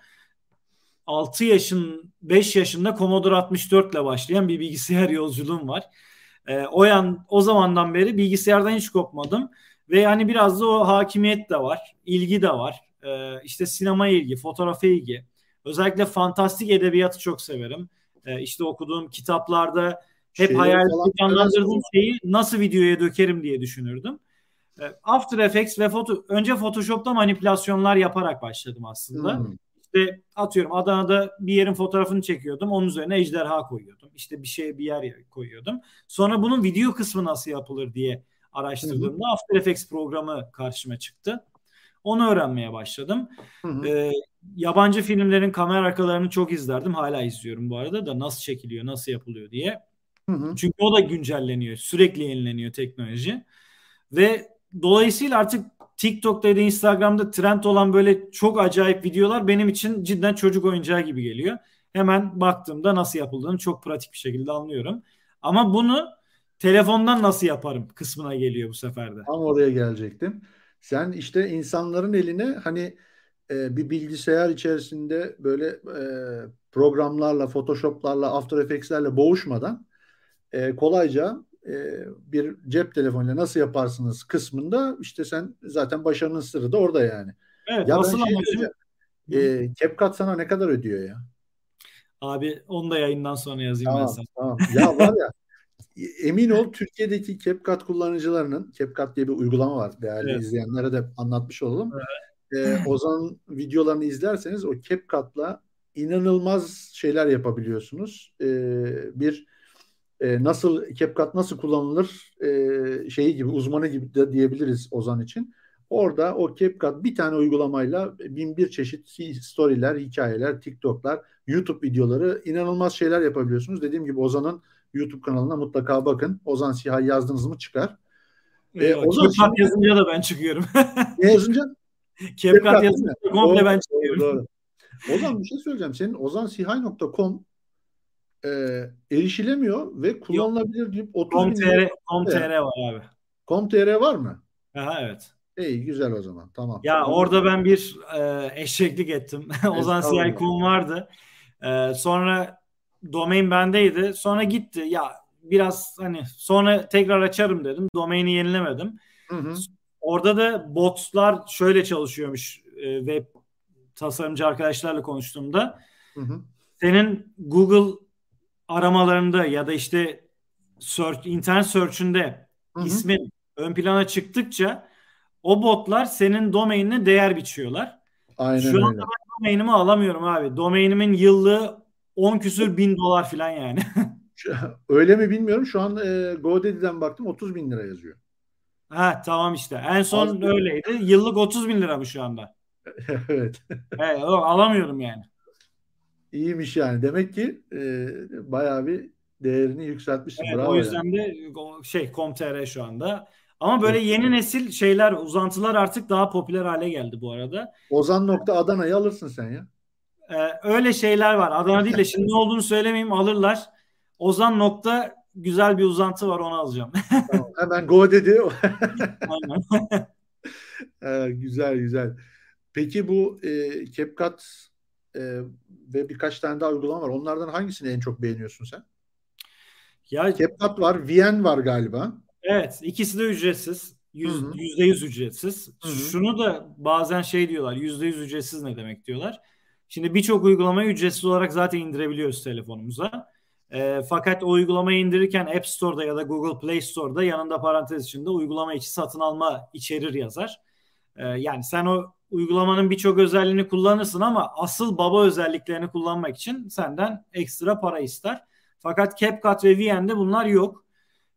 6 yaşın 5 yaşında Commodore 64 ile başlayan bir bilgisayar yolculuğum var. E, o yan o zamandan beri bilgisayardan hiç kopmadım ve yani biraz da o hakimiyet de var, ilgi de var. E, işte sinema ilgi, fotoğrafa ilgi. Özellikle fantastik edebiyatı çok severim. E, işte okuduğum kitaplarda hep şey hayal canlandırdığım şeyi nasıl videoya dökerim diye düşünürdüm. After Effects ve foto önce Photoshop'ta manipülasyonlar yaparak başladım aslında. Hmm. İşte atıyorum Adana'da bir yerin fotoğrafını çekiyordum. Onun üzerine ejderha koyuyordum. İşte bir şey bir yer koyuyordum. Sonra bunun video kısmı nasıl yapılır diye araştırdığımda hı After Effects programı karşıma çıktı. Onu öğrenmeye başladım. Hı hı. Ee, yabancı filmlerin kamera arkalarını çok izlerdim. Hala izliyorum bu arada da nasıl çekiliyor, nasıl yapılıyor diye. Hı hı. Çünkü o da güncelleniyor. Sürekli yenileniyor teknoloji. Ve dolayısıyla artık TikTok'ta ya da Instagram'da trend olan böyle çok acayip videolar benim için cidden çocuk oyuncağı gibi geliyor. Hemen baktığımda nasıl yapıldığını çok pratik bir şekilde anlıyorum. Ama bunu telefondan nasıl yaparım kısmına geliyor bu sefer de. Tam oraya gelecektim. Sen işte insanların eline hani e, bir bilgisayar içerisinde böyle e, programlarla, Photoshop'larla, After Effects'lerle boğuşmadan e, kolayca e, bir cep telefonuyla nasıl yaparsınız kısmında işte sen zaten başarının sırrı da orada yani. Evet, ya asıl şey amacım... E, CapCut sana ne kadar ödüyor ya? Abi onu da yayından sonra yazayım tamam, ben sana. Tamam. Ya var ya emin ol Türkiye'deki CapCut kullanıcılarının CapCut diye bir uygulama var. Değerli evet. izleyenlere de anlatmış olalım. Evet. Ee, Ozan videolarını izlerseniz o CapCut'la inanılmaz şeyler yapabiliyorsunuz. Ee, bir e, nasıl CapCut nasıl kullanılır e, şeyi gibi uzmanı gibi de diyebiliriz Ozan için. Orada o CapCut bir tane uygulamayla bin bir çeşit storyler, hikayeler, TikTok'lar, YouTube videoları inanılmaz şeyler yapabiliyorsunuz. Dediğim gibi Ozan'ın YouTube kanalına mutlaka bakın. Ozan Sihay yazdınız mı çıkar. Ee, Ozan CapCut şimdi... yazınca da ben çıkıyorum. ne yazınca? CapCut yazınca komple ben çıkıyorum. Doğru, doğru. Ozan bir şey söyleyeceğim. Senin ozansihay.com e, erişilemiyor ve kullanılabilir deyip 30 Com.tr Com.tr var abi. Com.tr var mı? Aha evet. İyi güzel o zaman tamam. Ya tamam. orada ben bir e, eşeklik ettim. o zaman CI.com vardı. E, sonra domain bendeydi. Sonra gitti. Ya biraz hani sonra tekrar açarım dedim. Domaini yenilemedim. Hı hı. Orada da botlar şöyle çalışıyormuş e, web tasarımcı arkadaşlarla konuştuğumda. Hı hı. Senin Google aramalarında ya da işte search, internet search'ünde ismin ön plana çıktıkça o botlar senin domainine değer biçiyorlar. Aynen Şu anda ben domainimi alamıyorum abi. Domainimin yıllığı 10 küsür bin dolar falan yani. Öyle mi bilmiyorum. Şu an e, GoDaddy'den baktım 30 bin lira yazıyor. Ha tamam işte. En son Az öyleydi. Yıllık 30 bin lira mı şu anda? evet. evet. Alamıyorum yani. İyiymiş yani. Demek ki e, bayağı bir değerini yükseltmişsin. Evet, Bravo o yüzden yani. de şey Com.tr şu anda. Ama böyle yeni nesil şeyler, uzantılar artık daha popüler hale geldi bu arada. Ozan nokta Adana'yı alırsın sen ya. Ee, öyle şeyler var. Adana değil de şimdi ne olduğunu söylemeyeyim alırlar. Ozan nokta güzel bir uzantı var onu alacağım. Tamam, hemen go dedi. Aynen. Ee, güzel güzel. Peki bu e, CapCut e, ve birkaç tane daha uygulama var. Onlardan hangisini en çok beğeniyorsun sen? Ya CapCut var, VN var galiba. Evet, ikisi de ücretsiz. Yüzde yüz ücretsiz. Hı hı. Şunu da bazen şey diyorlar, yüzde yüz ücretsiz ne demek diyorlar. Şimdi birçok uygulamayı ücretsiz olarak zaten indirebiliyoruz telefonumuza. Ee, fakat o uygulamayı indirirken App Store'da ya da Google Play Store'da yanında parantez içinde uygulama içi satın alma içerir yazar. Ee, yani sen o uygulamanın birçok özelliğini kullanırsın ama asıl baba özelliklerini kullanmak için senden ekstra para ister. Fakat CapCut ve VN'de bunlar yok.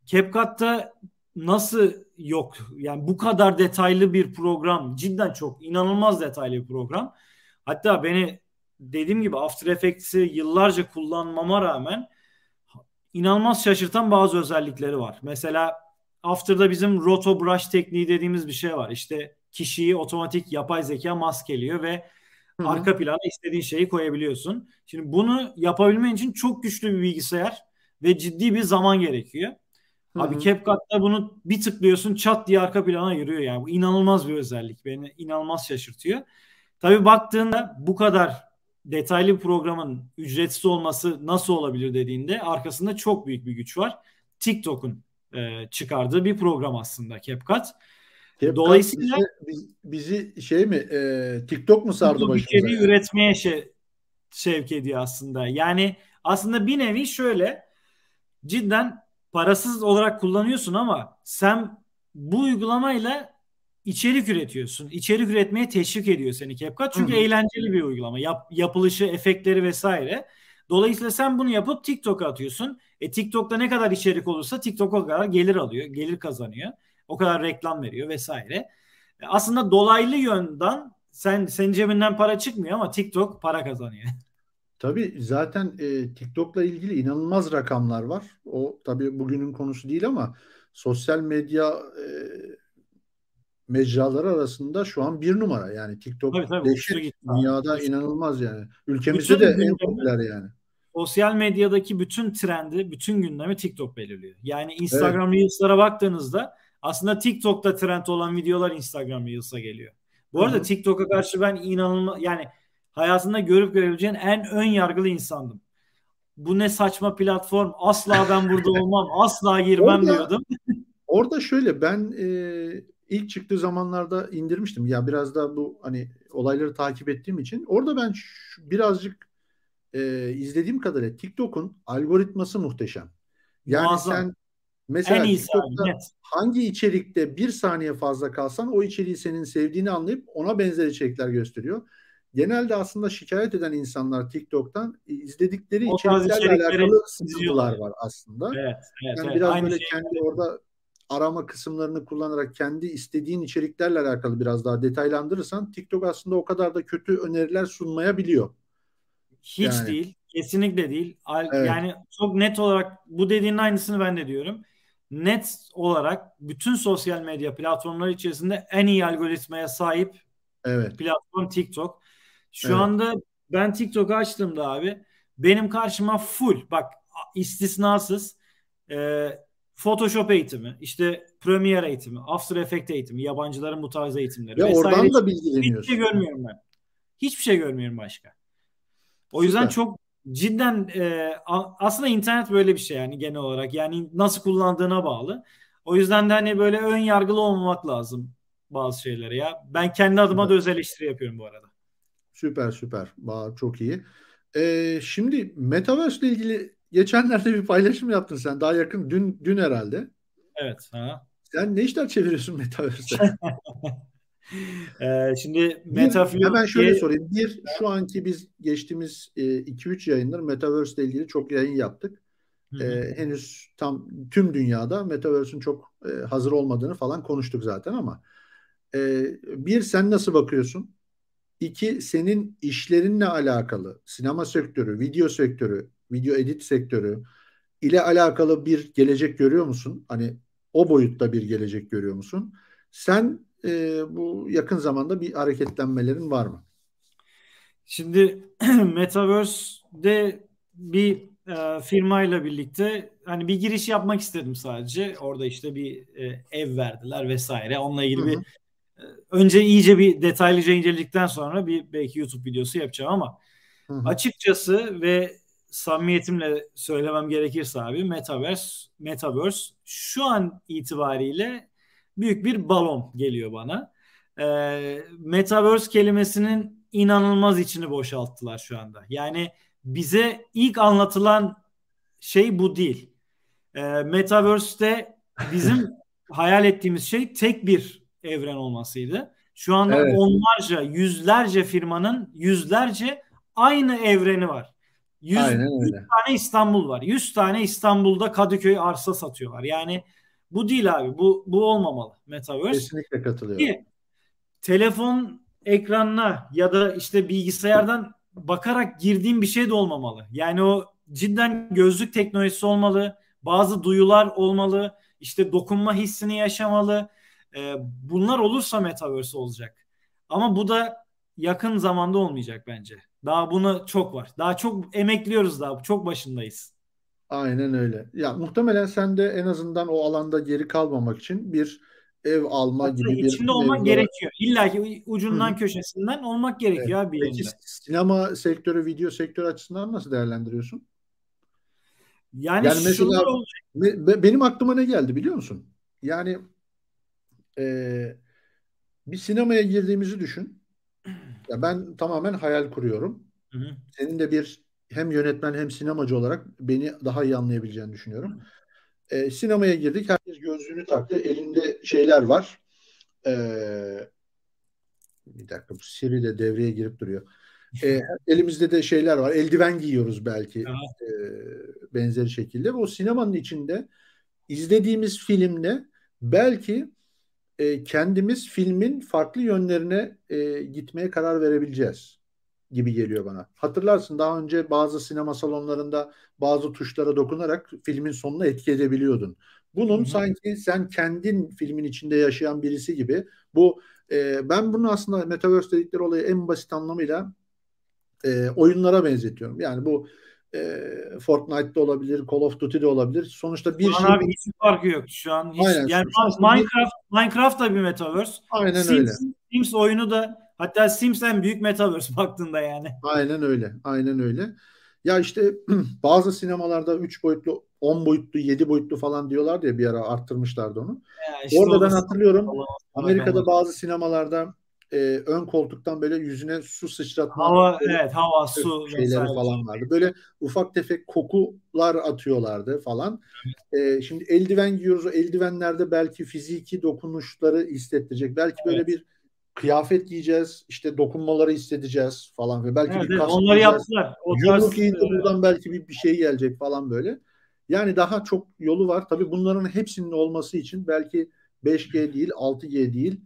CapCut'ta nasıl yok? Yani bu kadar detaylı bir program. Cidden çok inanılmaz detaylı bir program. Hatta beni dediğim gibi After Effects'i yıllarca kullanmama rağmen inanılmaz şaşırtan bazı özellikleri var. Mesela After'da bizim roto brush tekniği dediğimiz bir şey var. İşte kişiyi otomatik yapay zeka maskeliyor ve Hı hı. arka plana istediğin şeyi koyabiliyorsun. Şimdi bunu yapabilmen için çok güçlü bir bilgisayar ve ciddi bir zaman gerekiyor. Hı Abi. CapCut'ta bunu bir tıklıyorsun çat diye arka plana giriyor yani. Bu inanılmaz bir özellik. Beni inanılmaz şaşırtıyor. Tabii baktığında bu kadar detaylı bir programın ücretsiz olması nasıl olabilir dediğinde arkasında çok büyük bir güç var. TikTok'un e, çıkardığı bir program aslında CapCut. CapCut Dolayısıyla bizi, bizi şey mi e, TikTok mu sardı başımıza? içeriği yani? üretmeye şey, sevk ediyor aslında. Yani aslında bir nevi şöyle cidden parasız olarak kullanıyorsun ama sen bu uygulamayla içerik üretiyorsun. İçerik üretmeye teşvik ediyor seni CapCut. Çünkü Hı hı. eğlenceli bir uygulama. Yap, yapılışı, efektleri vesaire. Dolayısıyla sen bunu yapıp TikTok'a atıyorsun. E TikTok'ta ne kadar içerik olursa TikTok o kadar gelir alıyor, gelir kazanıyor. O kadar reklam veriyor vesaire. E aslında dolaylı yönden sen senin cebinden para çıkmıyor ama TikTok para kazanıyor. Tabii zaten e, TikTok'la ilgili inanılmaz rakamlar var. O tabii bugünün konusu değil ama sosyal medya e, mecraları arasında şu an bir numara. Yani TikTok Tabii, tabii, dehşet. abi. Dünyada Uçtu. inanılmaz yani. Ülkemizde Bütün de en popüler yani. sosyal medyadaki bütün trendi, bütün gündemi TikTok belirliyor. Yani Instagram Reels'lara baktığınızda aslında TikTok'ta trend olan videolar Instagram Reels'a geliyor. Bu Hı arada. TikTok'a karşı ben inanılmaz yani hayatında görüp görebileceğin en ön yargılı insandım. Bu ne saçma platform. Asla ben burada olmam. Asla girmem Orada- diyordum. Orada şöyle ben e, ilk çıktığı zamanlarda indirmiştim. Ya biraz da bu hani olayları takip ettiğim için orada ben şu- birazcık e, izlediğim kadarıyla TikTok'un algoritması muhteşem. Yani Muazzam. sen mesela en iyisi TikTok'ta net. hangi içerikte bir saniye fazla kalsan o içeriği senin sevdiğini anlayıp ona benzer içerikler gösteriyor. Genelde aslında şikayet eden insanlar TikTok'tan e, izledikleri O içeriklerle alakalı sıkıntılar var aslında. Evet, evet, Yani evet. biraz Aynı böyle şey. kendi orada arama kısımlarını kullanarak kendi istediğin içeriklerle alakalı biraz daha detaylandırırsan TikTok aslında o kadar da kötü öneriler sunmayabiliyor. Hiç Yani. değil. Kesinlikle değil. Evet. Yani çok net olarak bu dediğinin aynısını ben de diyorum. Net olarak bütün sosyal medya platformları içerisinde en iyi algoritmaya sahip Evet. platform TikTok. Şu Evet. anda ben TikTok'u açtığımda abi benim karşıma full bak istisnasız e, Photoshop eğitimi, işte Premiere eğitimi, After Effects eğitimi, yabancıların bu tarz eğitimleri vesaire oradan da hiçbir şey bilgileniyorsun. görmüyorum ben. Hiçbir şey görmüyorum başka. O yüzden Süper. çok cidden e, aslında internet böyle bir şey yani genel olarak. Yani nasıl kullandığına bağlı. O yüzden de hani böyle ön yargılı olmamak lazım bazı şeylere ya. Ben kendi adıma da öz eleştiri yapıyorum bu arada. Süper süper. Çok iyi. Ee, şimdi Metaverse ile ilgili geçenlerde bir paylaşım yaptın sen. Daha yakın dün dün herhalde. Evet. Ha. Sen ne işler çeviriyorsun Metaverse'e? Ee, şimdi Metaflow hemen şöyle sorayım. Bir, şu anki biz geçtiğimiz 2-3 yayındır Metaverse ile ilgili çok yayın yaptık. Ee, henüz tam tüm dünyada Metaverse'ün çok e, hazır olmadığını falan konuştuk zaten ama e, bir sen nasıl bakıyorsun? İki senin işlerinle alakalı sinema sektörü, video sektörü, video edit sektörü ile alakalı bir gelecek görüyor musun? Hani o boyutta bir gelecek görüyor musun? Sen e, bu yakın zamanda bir hareketlenmelerin var mı? Şimdi Metaverse'de bir e, firmayla birlikte hani bir giriş yapmak istedim sadece. Orada işte bir e, ev verdiler vesaire. Onunla ilgili Hı-hı. bir e, önce iyice bir detaylıca inceledikten sonra bir belki YouTube videosu yapacağım ama Hı-hı. açıkçası ve samimiyetimle söylemem gerekirse abi Metaverse Metaverse şu an itibariyle büyük bir balon geliyor bana. E, Metaverse kelimesinin inanılmaz içini boşalttılar şu anda. Yani bize ilk anlatılan şey bu değil. E, Metaverse'te bizim hayal ettiğimiz şey tek bir evren olmasıydı. Şu anda evet. onlarca, yüzlerce firmanın yüzlerce aynı evreni var. 100, Aynen öyle. 100 tane İstanbul var. 100 tane İstanbul'da Kadıköy arsa satıyorlar. Yani bu değil abi. Bu bu olmamalı Metaverse. Kesinlikle katılıyorum. Ki, telefon ekranına ya da işte bilgisayardan bakarak girdiğim bir şey de olmamalı. Yani o cidden gözlük teknolojisi olmalı. Bazı duyular olmalı. İşte dokunma hissini yaşamalı. Ee, bunlar olursa Metaverse olacak. Ama bu da yakın zamanda olmayacak bence. Daha bunu çok var. Daha çok emekliyoruz daha. Çok başındayız. Aynen öyle. Ya muhtemelen sen de en azından o alanda geri kalmamak için bir ev alma Hatta gibi bir içinde olmak mevzu gerekiyor. İlla ki ucundan Hı. köşesinden olmak gerekiyor evet. abi Peki yerinde. sinema sektörü, video sektörü açısından nasıl değerlendiriyorsun? Yani, yani mesela be, benim aklıma ne geldi biliyor musun? Yani e, bir sinemaya girdiğimizi düşün. Ya ben tamamen hayal kuruyorum. Hı hı. Senin de bir hem yönetmen hem sinemacı olarak beni daha iyi anlayabileceğini düşünüyorum. E, sinemaya girdik. Herkes gözlüğünü taktı. Elinde şeyler var. E, bir dakika bu Siri de devreye girip duruyor. E, elimizde de şeyler var. Eldiven giyiyoruz belki e, benzeri şekilde. O sinemanın içinde izlediğimiz filmle belki e, kendimiz filmin farklı yönlerine e, gitmeye karar verebileceğiz gibi geliyor bana. Hatırlarsın daha önce bazı sinema salonlarında bazı tuşlara dokunarak filmin sonuna etki edebiliyordun. Bunun Hı-hı. sanki sen kendin filmin içinde yaşayan birisi gibi bu e, ben bunu aslında Metaverse dedikleri olayı en basit anlamıyla e, oyunlara benzetiyorum. Yani bu e, Fortnite'da olabilir, Call of Duty'de olabilir. Sonuçta bir şey... Abi hiç farkı yok şu an. Hiç, Aynen. Yani Minecraft, Minecraft da bir Metaverse. Aynen Sims, öyle. Sims oyunu da hatta Sims en büyük Metaverse baktığında yani. Aynen öyle. Aynen öyle. Ya işte bazı sinemalarda 3 boyutlu, 10 boyutlu, 7 boyutlu falan diyorlar diye bir ara arttırmışlardı onu. işte Orada ben hatırlıyorum Amerika'da bazı sinemalarda e, ön koltuktan böyle yüzüne su sıçratma hava evet hava su şeyleri falan vardı. Böyle ufak tefek kokular atıyorlardı falan. E, şimdi eldiven giyiyoruz. O eldivenlerde belki fiziki dokunuşları hissettirecek. Belki evet. böyle bir kıyafet giyeceğiz. işte dokunmaları hissedeceğiz falan ve belki evet, bir kas onları yaptılar. O Yumruk tarz... buradan belki bir, bir şey gelecek falan böyle. Yani daha çok yolu var. Tabii bunların hepsinin olması için belki 5G değil, 6G değil,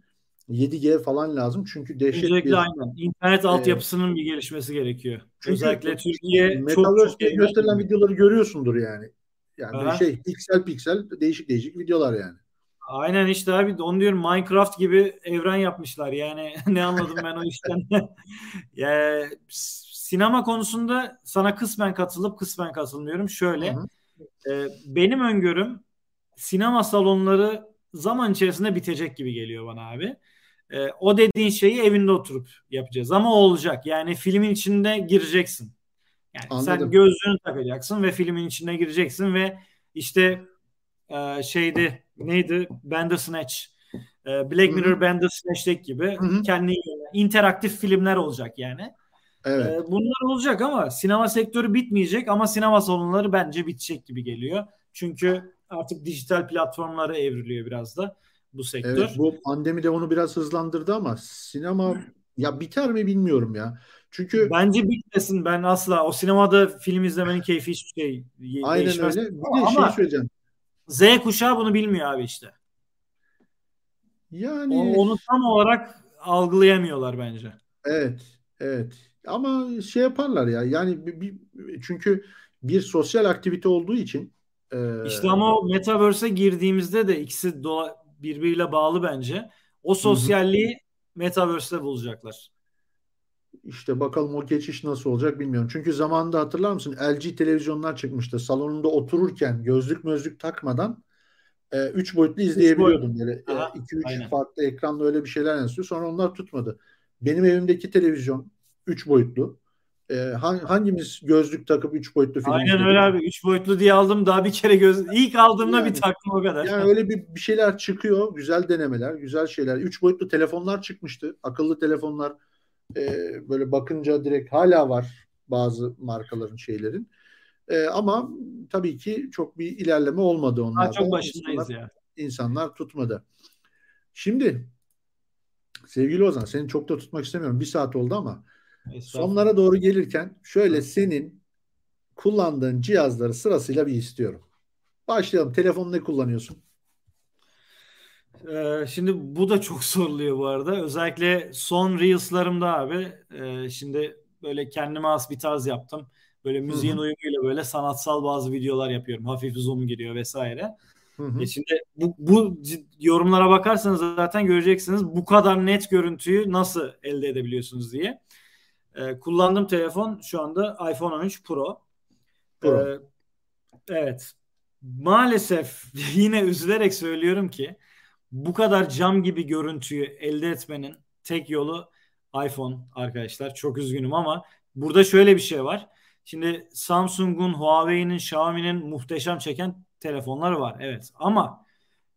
7G falan lazım. Çünkü dehşet Öncelikle bir... aynen. İnternet e, altyapısının bir gelişmesi gerekiyor. Çünkü Özellikle Türkiye çok çok gösterilen videoları görüyorsundur yani. Yani Aha. şey piksel piksel değişik değişik videolar yani. Aynen işte abi onu diyorum Minecraft gibi evren yapmışlar yani ne anladım ben o işten. ya, sinema konusunda sana kısmen katılıp kısmen katılmıyorum. Şöyle e, benim öngörüm sinema salonları zaman içerisinde bitecek gibi geliyor bana abi. E, o dediğin şeyi evinde oturup yapacağız ama olacak. Yani filmin içinde gireceksin. Yani Anladım. sen gözlüğünü takacaksın ve filmin içine gireceksin ve işte e, şeyde neydi Bandersnatch e, Black Mirror Hı-hı. Bandersnatch'teki gibi Hı-hı. kendi interaktif filmler olacak yani. Evet. E, bunlar olacak ama sinema sektörü bitmeyecek ama sinema salonları bence bitecek gibi geliyor. Çünkü artık dijital platformlara evriliyor biraz da bu sektör. Evet, bu pandemi de onu biraz hızlandırdı ama sinema ya biter mi bilmiyorum ya. Çünkü bence bitmesin. Ben asla o sinemada film izlemenin keyfi hiçbir şey Aynen değişmez. öyle. Bir de ama şey söyleyeceğim. Z kuşağı bunu bilmiyor abi işte. Yani o, onu tam olarak algılayamıyorlar bence. Evet, evet. Ama şey yaparlar ya. Yani bir, bir, çünkü bir sosyal aktivite olduğu için Ee, İşte ama o Metaverse'e girdiğimizde de ikisi dola- birbiriyle bağlı bence. O sosyalliği Metaverse'te bulacaklar. İşte bakalım o geçiş nasıl olacak bilmiyorum. Çünkü zamanında hatırlar mısın LG televizyonlar çıkmıştı. Salonunda otururken gözlük mözlük takmadan 3 boyutlu izleyebiliyordum. Böyle Aha, 2-3 aynen. farklı ekranla öyle bir şeyler yansıyor. Sonra onlar tutmadı. Benim evimdeki televizyon 3 boyutlu. E, han- hangimiz gözlük takıp 3 boyutlu film Aynen öyle abi. Üç boyutlu diye aldım. Daha bir kere göz... İlk aldığımda Yani- bir taktım o kadar. Yani öyle bir, bir şeyler çıkıyor. Güzel denemeler, güzel şeyler. Üç boyutlu telefonlar çıkmıştı. Akıllı telefonlar e, böyle bakınca direkt hala var bazı markaların şeylerin. E, ama tabii ki çok bir ilerleme olmadı Daha onlarda. çok başındayız İnsanlar, ya. insanlar tutmadı. Şimdi sevgili Ozan seni çok da tutmak istemiyorum. Bir saat oldu ama sonlara doğru gelirken şöyle senin kullandığın cihazları sırasıyla bir istiyorum. Başlayalım. Telefonu ne kullanıyorsun? Ee, şimdi bu da çok soruluyor bu arada. Özellikle son Reels'larımda abi. e, şimdi böyle kendime has bir tarz yaptım. Böyle müziğin uyumuyla böyle sanatsal bazı videolar yapıyorum. Hafif zoom giriyor vesaire. Hı hı. E şimdi bu, bu yorumlara bakarsanız zaten göreceksiniz bu kadar net görüntüyü nasıl elde edebiliyorsunuz diye. Ee, kullandığım telefon şu anda iPhone 13 Pro. Pro. Ee, evet. Maalesef yine üzülerek söylüyorum ki bu kadar cam gibi görüntüyü elde etmenin tek yolu iPhone arkadaşlar. Çok üzgünüm ama burada şöyle bir şey var. Şimdi Samsung'un, Huawei'nin, Xiaomi'nin muhteşem çeken telefonları var. Evet ama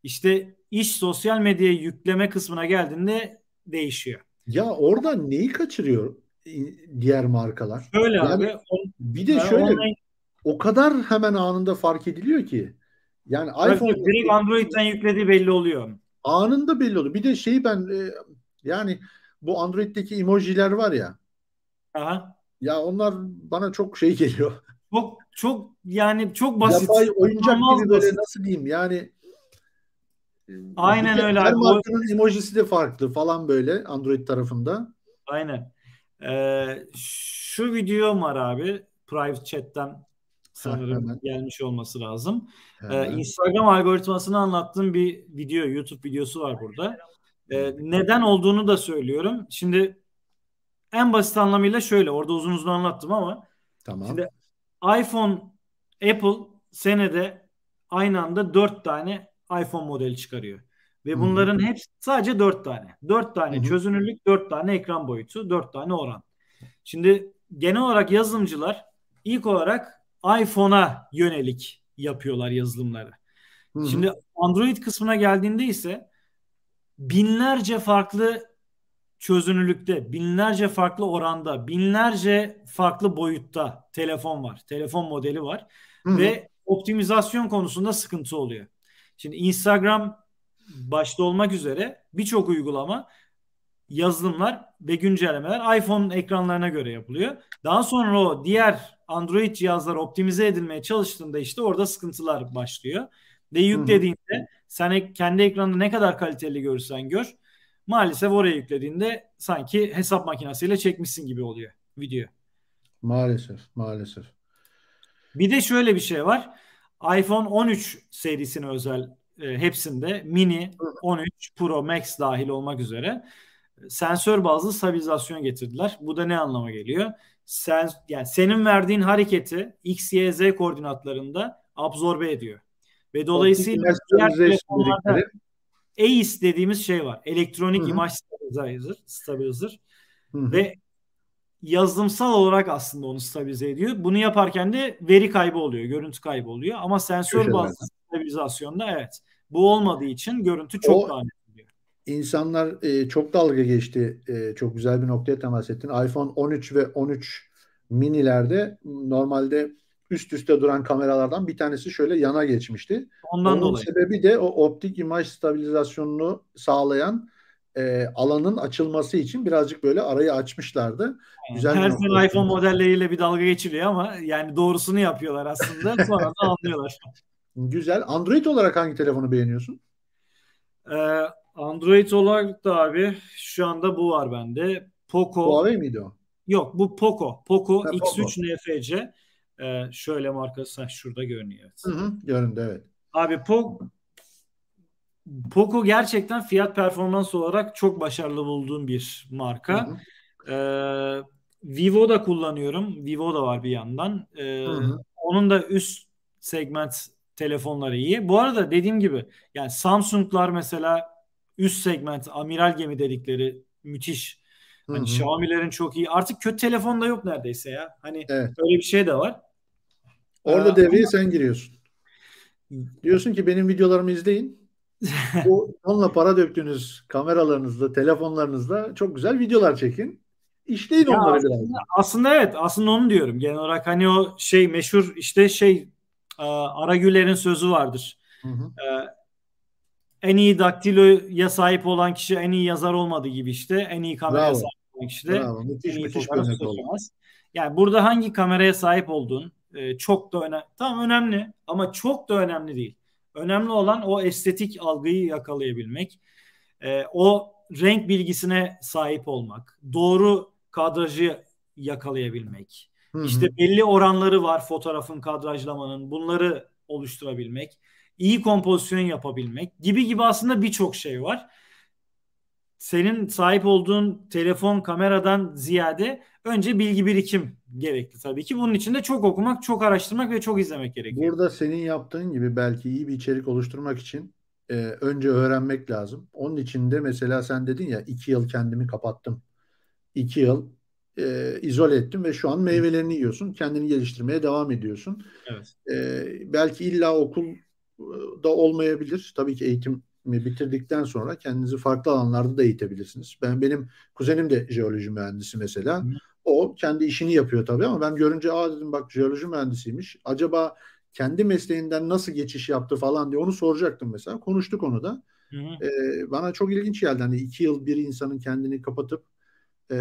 işte iş sosyal medyaya yükleme kısmına geldiğinde değişiyor. Ya orada neyi kaçırıyor diğer markalar? Şöyle Yani abi on, Bir de şöyle online- o kadar hemen anında fark ediliyor ki. Yani iPhone direkt Android'den yüklediği belli oluyor. anında belli oluyor. Bir de şeyi ben e, yani bu Android'deki emojiler var ya Aha. ya onlar bana çok şey geliyor. Çok çok yani çok basit. Yapay oyuncak İnanılmaz gibi böyle basit. nasıl diyeyim yani e, Aynen öyle Her abi. Markanın emojisi de farklı falan böyle Android tarafında. Aynen. Ee, şu video var abi. Private chat'ten sanırım hemen. gelmiş olması lazım. Ee. Instagram algoritmasını anlattığım bir video, YouTube videosu var burada. Ee, neden olduğunu da söylüyorum. Şimdi en basit anlamıyla şöyle. Orada uzun uzun anlattım ama Tamam. Şimdi iPhone, Apple senede aynı anda 4 tane iPhone modeli çıkarıyor. Ve bunların hepsi sadece 4 tane. 4 tane hı. çözünürlük, 4 tane ekran boyutu, 4 tane oran. Şimdi genel olarak yazılımcılar ilk olarak iPhone'a yönelik yapıyorlar yazılımları. Hı hı. Şimdi Android kısmına geldiğinde ise binlerce farklı çözünürlükte, binlerce farklı oranda, binlerce farklı boyutta telefon var. Telefon modeli var Hı hı. ve optimizasyon konusunda sıkıntı oluyor. Şimdi Instagram başta olmak üzere birçok uygulama yazılımlar ve güncellemeler iPhone ekranlarına göre yapılıyor. Daha sonra o diğer Android cihazlar optimize edilmeye çalıştığında işte orada sıkıntılar başlıyor. Ve yüklediğinde sen kendi ekranında ne kadar kaliteli görürsen gör maalesef oraya yüklediğinde sanki hesap makinesiyle çekmişsin gibi oluyor video. Maalesef, maalesef. Bir de şöyle bir şey var. iPhone 13 serisine özel e, hepsinde mini 13 Pro Max dahil olmak üzere sensör bazlı stabilizasyon getirdiler. Bu da ne anlama geliyor? Sen, yani senin verdiğin hareketi X, Y, Z koordinatlarında absorbe ediyor. Ve dolayısıyla diğer telefonlarda. EIS dediğimiz şey var. Elektronik. Image Stabilizer, stabilizer ve yazılımsal olarak aslında onu stabilize ediyor. Bunu yaparken de veri kaybı oluyor, görüntü kaybı oluyor. Ama sensör bazlı stabilizasyonda evet. Bu olmadığı için görüntü çok O- daha net. İnsanlar e, çok dalga geçti. E, çok güzel bir noktaya temas ettin. iPhone 13 ve 13 minilerde normalde üst üste duran kameralardan bir tanesi şöyle yana geçmişti. Ondan Onun dolayı. sebebi de o optik imaj stabilizasyonunu sağlayan e, alanın açılması için birazcık böyle arayı açmışlardı. Güzel bir Her sene iPhone modelleriyle bir dalga geçiliyor ama yani doğrusunu yapıyorlar aslında. Sonra da anlıyorlar. Güzel. Android olarak hangi telefonu beğeniyorsun? Ee, Android olarak da abi şu anda bu var bende. Poco. Huawei miydi o? Yok bu Poco. Poco Ha, X3 NFC. Ee, şöyle markası şurada görünüyor. Evet. Hı hı, göründü evet. Abi Poco, Poco gerçekten fiyat performans olarak çok başarılı bulduğum bir marka. Hı hı. Ee, Vivo da kullanıyorum. Vivo da var bir yandan. Ee, Hı hı. onun da üst segment telefonları iyi. Bu arada dediğim gibi yani Samsung'lar mesela üst segment amiral gemi dedikleri müthiş. Hani hı. Xiaomi'lerin çok iyi. Artık kötü telefon da yok neredeyse ya. Hani Evet. öyle bir şey de var. Orada Ee, devreye sen giriyorsun. Diyorsun ki benim videolarımı izleyin. Bu onunla para döktüğünüz kameralarınızla, telefonlarınızla çok güzel videolar çekin. İşleyin Ya onları aslında, biraz. aslında evet aslında onu diyorum genel olarak hani o şey meşhur işte şey e, Aragüler'in sözü vardır. Hı hı. En iyi daktiloya sahip olan kişi en iyi yazar olmadığı gibi işte en iyi kameraya Bravo. sahip olan kişi de Bravo. Müthiş en iyi müthiş fotoğraf çekemez. Yani burada hangi kameraya sahip olduğun e, çok da önemli. Tamam önemli ama çok da önemli değil. Önemli olan o estetik algıyı yakalayabilmek. E, o renk bilgisine sahip olmak. Doğru kadrajı yakalayabilmek. Hı hı. İşte belli oranları var fotoğrafın kadrajlamanın. Bunları oluşturabilmek. İyi kompozisyon yapabilmek gibi gibi aslında birçok şey var. Senin sahip olduğun telefon kameradan ziyade önce bilgi birikim gerekli tabii ki. Bunun için de çok okumak, çok araştırmak ve çok izlemek gerekiyor. Burada senin yaptığın gibi belki iyi bir içerik oluşturmak için e, önce öğrenmek lazım. Onun için de mesela sen dedin ya iki yıl kendimi kapattım. İki yıl e, izole ettim ve şu an meyvelerini yiyorsun. Kendini geliştirmeye devam ediyorsun. Evet. E, belki illa okulda olmayabilir. Tabii ki eğitimi bitirdikten sonra kendinizi farklı alanlarda da eğitebilirsiniz. Ben benim kuzenim de jeoloji mühendisi mesela. Hı. O kendi işini yapıyor tabii ama ben görünce aa dedim bak jeoloji mühendisiymiş. Acaba kendi mesleğinden nasıl geçiş yaptı falan diye onu soracaktım mesela. Konuştuk onu da. Hı hı. Ee, bana çok ilginç geldi. Hani iki yıl bir insanın kendini kapatıp e,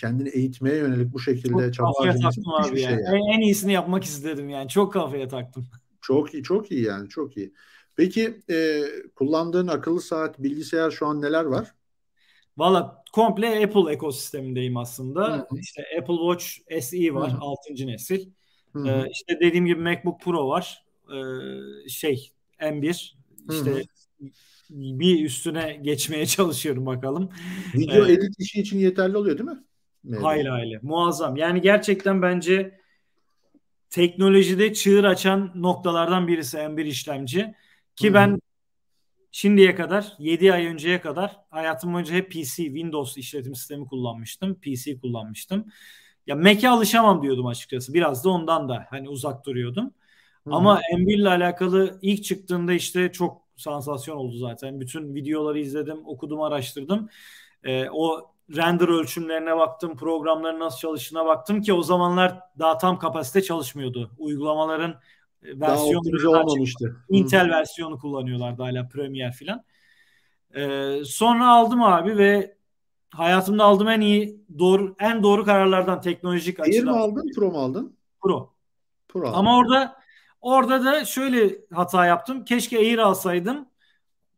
kendini eğitmeye yönelik bu şekilde Çok çaba harcaması bir şey yani. En, en iyisini yapmak istedim yani. Çok kafaya taktım. Çok iyi, çok iyi yani, çok iyi. Peki e, kullandığın akıllı saat, bilgisayar şu an neler var? Valla komple Apple ekosistemindeyim aslında. hı. İşte Apple Watch SE var Hı hı. 6. nesil. Hı Ee, hı. işte dediğim gibi MacBook Pro var. Ee, şey M1 Hı işte hı. bir üstüne geçmeye çalışıyorum bakalım. Video Ee, edit işi için yeterli oluyor değil mi? M1. hayli hayli muazzam. Yani gerçekten bence teknolojide çığır açan noktalardan birisi M1 işlemci. Ki hı. ben şimdiye kadar 7 ay önceye kadar hayatım boyunca hep PC, Windows işletim sistemi kullanmıştım. PC kullanmıştım. Ya Mac'e alışamam diyordum açıkçası. Biraz da ondan da hani uzak duruyordum. Hı. Ama M1 ile alakalı ilk çıktığında işte çok sansasyon oldu zaten. Bütün videoları izledim, okudum, araştırdım. Ee, o render ölçümlerine baktım, programların nasıl çalıştığına baktım ki o zamanlar daha tam kapasite çalışmıyordu. Uygulamaların e, versiyonları daha olmamıştı. Intel versiyonu kullanıyorlardı hala Premiere filan. Ee, sonra aldım abi ve hayatımda aldığım en iyi doğru en doğru kararlardan teknolojik Air mi açıdan aldın, Pro mu aldın? Pro. Pro aldın. Ama orada orada da şöyle hata yaptım. Keşke Air alsaydım.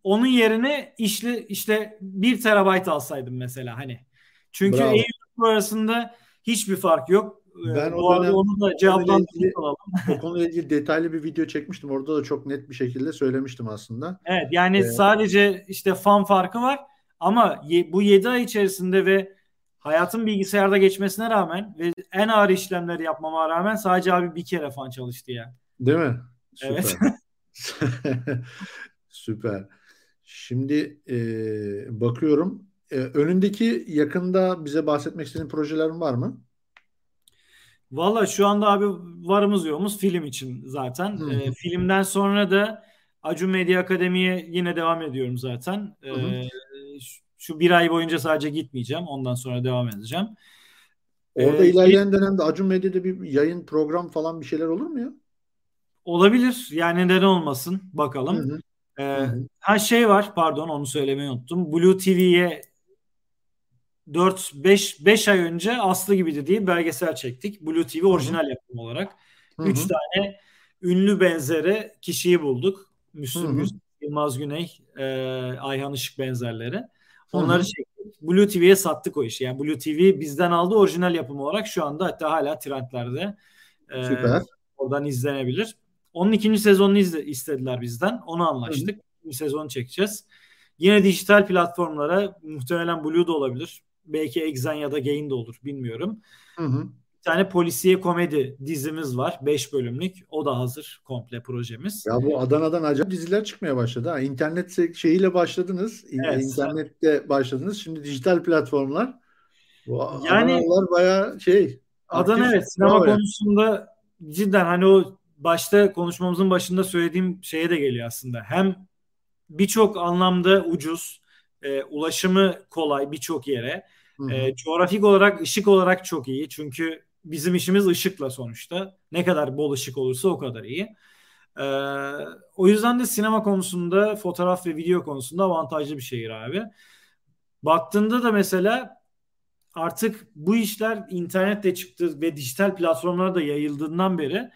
Onun yerine işli işte 1 terabayt alsaydım mesela hani. Çünkü Bravo. Pro arasında hiçbir fark yok. Ee, Ben o bu arada dönem onu da o cevaplandırmış olalım. o konuyla ilgili detaylı bir video çekmiştim. Orada da çok net bir şekilde söylemiştim aslında. Evet yani Ee, sadece işte fan farkı var ama ye- bu 7 ay içerisinde ve hayatın bilgisayarda geçmesine rağmen ve en ağır işlemleri yapmama rağmen sadece abi bir kere fan çalıştı ya. değil mi? Evet. Süper. Süper. Şimdi e, bakıyorum. E, önündeki yakında bize bahsetmek istediğin projelerin var mı? Valla şu anda abi varımız yoğumuz film için zaten. Hı Ee, hı. filmden sonra da Acun Medya Akademi'ye yine devam ediyorum zaten. Hı hı. Ee, şu- bir ay boyunca sadece gitmeyeceğim. Ondan sonra devam edeceğim. Orada Ee, ilerleyen dönemde Acun Medya'da bir yayın program falan bir şeyler olur mu ya? olabilir. Yani neden olmasın? Hı Bakalım. hı. Ee, Hı hı. ha şey var pardon onu söylemeyi unuttum. Blue TV'ye 4 5 5 ay önce Aslı gibiydi diye belgesel çektik. Blue TV orijinal yapım olarak. Hı 3 hı. tane ünlü benzeri kişiyi bulduk. Müslüm hı. Gürses, Yılmaz Güney, e, Ayhan Işık benzerleri. Onları hı. çektik. Blue TV'ye sattık o işi. Yani Blue TV bizden aldı orijinal yapım olarak şu anda hatta hala trendlerde. E, Süper. Oradan izlenebilir. Onun ikinci sezonunu izle, istediler bizden. Onu anlaştık. Bir sezonu çekeceğiz. Yine dijital platformlara muhtemelen Blue da olabilir. Belki Exen ya da Gain de olur bilmiyorum. Hı hı. Bir tane polisiye komedi dizimiz var. 5 bölümlük. O da hazır komple projemiz. Ya bu Adana'dan acayip diziler çıkmaya başladı. Ha. İnternet şeyiyle başladınız. Evet, İnternette başladınız. Şimdi dijital platformlar. Bu yani Adanalılar bayağı şey. Adana evet sinema konusunda cidden hani o başta konuşmamızın başında söylediğim şeye de geliyor aslında. Hem birçok anlamda ucuz, e, ulaşımı kolay birçok yere. E, coğrafik olarak, ışık olarak çok iyi. Çünkü bizim işimiz ışıkla sonuçta. Ne kadar bol ışık olursa o kadar iyi. E, o yüzden de sinema konusunda, fotoğraf ve video konusunda avantajlı bir şehir abi. Baktığında da mesela artık bu işler internette çıktı ve dijital platformlara yayıldığından beri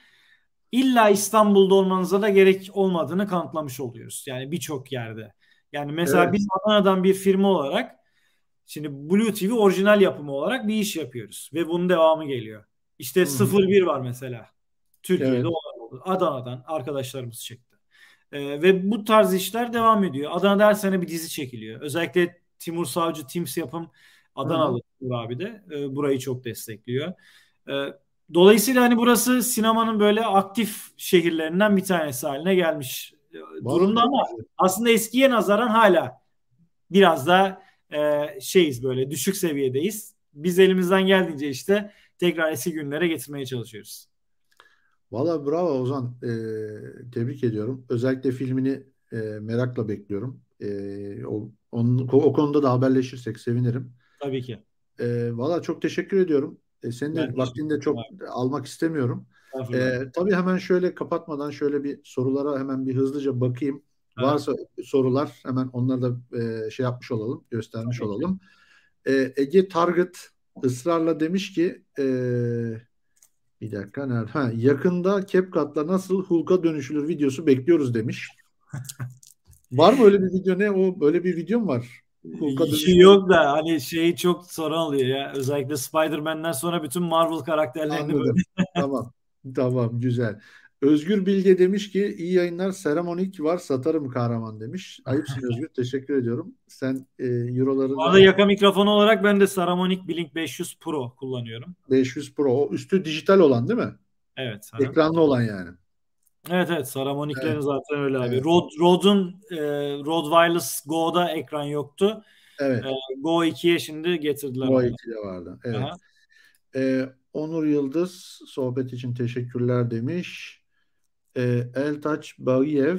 illa İstanbul'da olmanıza da gerek olmadığını kanıtlamış oluyoruz. Yani birçok yerde. Yani mesela evet. biz Adana'dan bir firma olarak şimdi Blue TV orijinal yapımı olarak bir iş yapıyoruz ve bunun devamı geliyor. İşte Hı-hı. 01 var mesela. Türkiye'de evet. oldu. Adana'dan arkadaşlarımız çekti. Ee, ve bu tarz işler devam ediyor. Adana'da her sene bir dizi çekiliyor. Özellikle Timur Savcı Teams yapım Adanalı Timur abi de e, burayı çok destekliyor. E, Dolayısıyla hani burası sinemanın böyle aktif şehirlerinden bir tanesi haline gelmiş e, durumda ama aslında eskiye nazaran hala biraz da e, şeyiz böyle düşük seviyedeyiz. Biz elimizden geldiğince işte tekrar eski günlere getirmeye çalışıyoruz. Valla bravo Ozan. Ee, tebrik ediyorum. Özellikle filmini e, merakla bekliyorum. E, o, onun, o konuda da haberleşirsek sevinirim. Tabii ki. E, Valla çok teşekkür ediyorum. E, senin de vaktini de çok var. almak istemiyorum. E, tabii hemen şöyle kapatmadan şöyle bir sorulara hemen bir hızlıca bakayım. Evet. Varsa sorular hemen onları da e, şey yapmış olalım, göstermiş tabii olalım. E, Ege Target ısrarla demiş ki e, bir dakika nerede? Ha, yakında CapCut'la nasıl Hulk'a dönüşülür videosu bekliyoruz demiş. Var mı öyle bir video ne? O böyle bir videom var. Şey yok da hani şeyi çok sorun oluyor ya. Özellikle Spider-Man'den sonra bütün Marvel karakterlerini Anladım. böyle. tamam. Tamam güzel. Özgür Bilge demiş ki iyi yayınlar Seramonik var satarım kahraman demiş. Ayıpsın Özgür teşekkür ediyorum. Sen e, euroları... Bu arada yaka mikrofonu olarak ben de Seramonik Blink 500 Pro kullanıyorum. 500 Pro o üstü dijital olan değil mi? Evet. Ekranlı olan yani. Evet evet Saramoniklerin evet. zaten öyle abi. Evet. Rode, Rode'un e, Rode Wireless Go'da ekran yoktu. Evet. E, Go 2'ye şimdi getirdiler. Go 2'de vardı. Evet. E, Onur Yıldız sohbet için teşekkürler demiş. E, Eltaç Bagiyev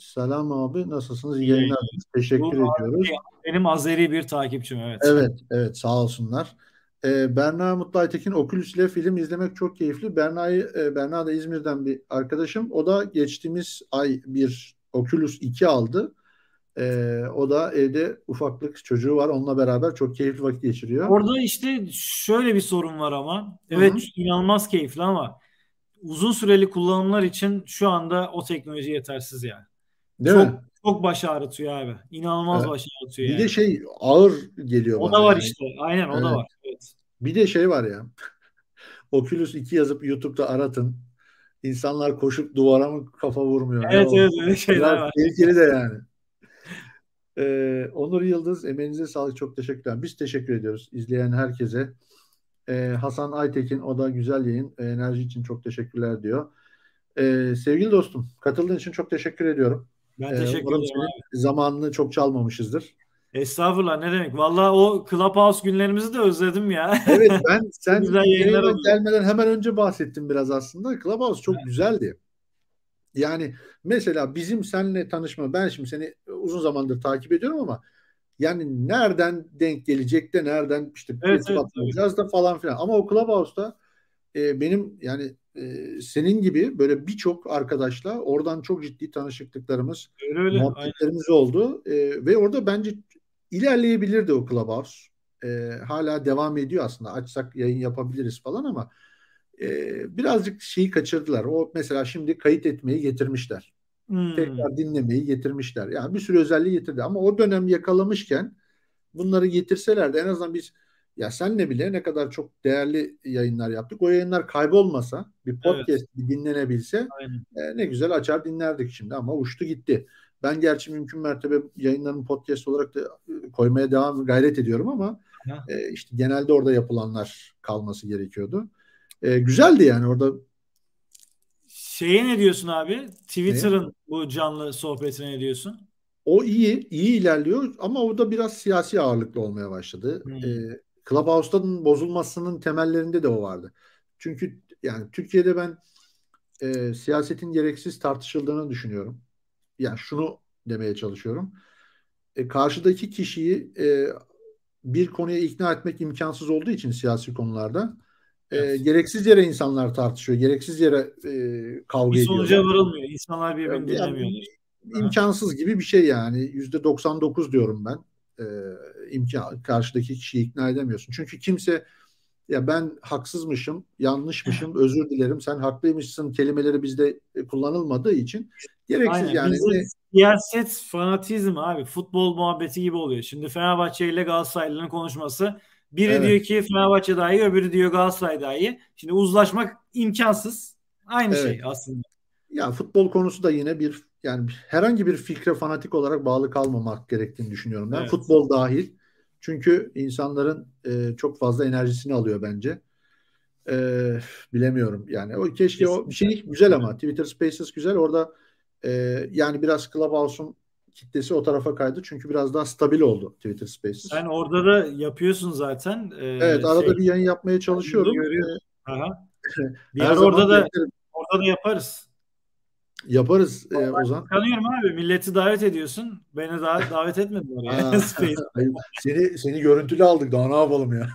Selam abi nasılsınız? İyi yayınlar. Teşekkür Bu ediyoruz. Benim Azeri bir takipçim evet. Evet evet sağ olsunlar. E, Berna Mutlu Aytekin Oculus ile film izlemek çok keyifli. Berna'yı e, Berna da İzmir'den bir arkadaşım. O da geçtiğimiz ay bir Oculus 2 aldı. E, o da evde ufaklık çocuğu var. Onunla beraber çok keyifli vakit geçiriyor. Orada işte şöyle bir sorun var ama. Evet Hı-hı. inanılmaz keyifli ama uzun süreli kullanımlar için şu anda o teknoloji yetersiz yani. Değil çok, mi? Çok baş ağrıtıyor abi. İnanılmaz evet. baş ağrıtıyor Bir yani. de şey ağır geliyor o bana. O da var yani. işte. Aynen o evet. da var. Evet. Bir de şey var ya. Oculus 2 yazıp YouTube'da aratın. İnsanlar koşup duvara mı kafa vurmuyor? Evet evet öyle şeyler var. Tehlikeli de yani. Ee, Onur Yıldız emeğinize sağlık çok teşekkürler. Biz teşekkür ediyoruz izleyen herkese. Ee, Hasan Aytekin o da güzel yayın. Ee, enerji için çok teşekkürler diyor. Ee, sevgili dostum katıldığın için çok teşekkür ediyorum. Ben teşekkür ederim. Zamanını çok çalmamışızdır. Estağfurullah ne demek. Valla o Clubhouse günlerimizi de özledim ya. Evet ben sen gelmeden hemen önce bahsettim biraz aslında. Clubhouse çok evet. güzeldi. Yani mesela bizim seninle tanışma ben şimdi seni uzun zamandır takip ediyorum ama yani nereden denk gelecek de nereden işte evet, evet, evet. da falan filan. Ama o Clubhouse'da e, benim yani e, senin gibi böyle birçok arkadaşla oradan çok ciddi tanışıklıklarımız, öyle, öyle, muhabbetlerimiz aynen. oldu. E, ve orada bence ilerleyebilirdi o Clubhouse. E, hala devam ediyor aslında. Açsak yayın yapabiliriz falan ama e, birazcık şeyi kaçırdılar. O mesela şimdi kayıt etmeyi getirmişler. Hmm. Tekrar dinlemeyi getirmişler. Yani bir sürü özelliği getirdi ama o dönem yakalamışken bunları getirselerdi en azından biz ya senle bile ne kadar çok değerli yayınlar yaptık. O yayınlar kaybolmasa bir podcast evet. bir dinlenebilse e, ne güzel açar dinlerdik şimdi ama uçtu gitti. Ben gerçi mümkün mertebe yayınlarını podcast olarak da e, koymaya devam gayret ediyorum ama e, işte genelde orada yapılanlar kalması gerekiyordu. E, güzeldi yani orada. Şeye ne diyorsun abi? Twitter'ın bu canlı sohbetine ne diyorsun? O iyi, iyi ilerliyor ama o da biraz siyasi ağırlıklı olmaya başladı. Hmm. E, Clubhouse'dan bozulmasının temellerinde de o vardı. Çünkü yani Türkiye'de ben e, siyasetin gereksiz tartışıldığını düşünüyorum. Yani şunu demeye çalışıyorum. E, karşıdaki kişiyi e, bir konuya ikna etmek imkansız olduğu için siyasi konularda e, gereksiz yere insanlar tartışıyor. Gereksiz yere e, kavga ediyor. Bir sonuca ediyorlar. varılmıyor. İnsanlar birbirini yani, dinlemiyorlar. İmkansız gibi bir şey yani. Yüzde 99 diyorum ben. E, imkan, karşıdaki kişiyi ikna edemiyorsun. Çünkü kimse ya ben haksızmışım, yanlışmışım, özür dilerim, sen haklıymışsın kelimeleri bizde kullanılmadığı için gereksiz Aynen. yani. Bizde siyaset fanatizm abi. Futbol muhabbeti gibi oluyor. Şimdi Fenerbahçe ile Galatasaraylı'nın konuşması. Biri evet. diyor ki Fenerbahçe daha iyi, öbürü diyor Galatasaray daha iyi. Şimdi uzlaşmak imkansız. Aynı evet. şey aslında. Ya futbol konusu da yine bir yani herhangi bir fikre fanatik olarak bağlı kalmamak gerektiğini düşünüyorum ben. Evet. Futbol dahil. Çünkü insanların e, çok fazla enerjisini alıyor bence. E, bilemiyorum yani. O keşke Kesinlikle. o bir şey güzel ama Twitter Spaces güzel. Orada e, yani biraz Clubhouse'un kitlesi o tarafa kaydı. Çünkü biraz daha stabil oldu Twitter Spaces. Sen orada da yapıyorsun zaten. Ee, evet arada şey, bir yayın yapmaya çalışıyorum. Ee. Bir Her orada da orada da yaparız. Yaparız e, Ozan. Kanıyorum abi. Milleti davet ediyorsun. Beni daha davet etmedin oraya. seni seni görüntülü aldık. Daha ne yapalım ya?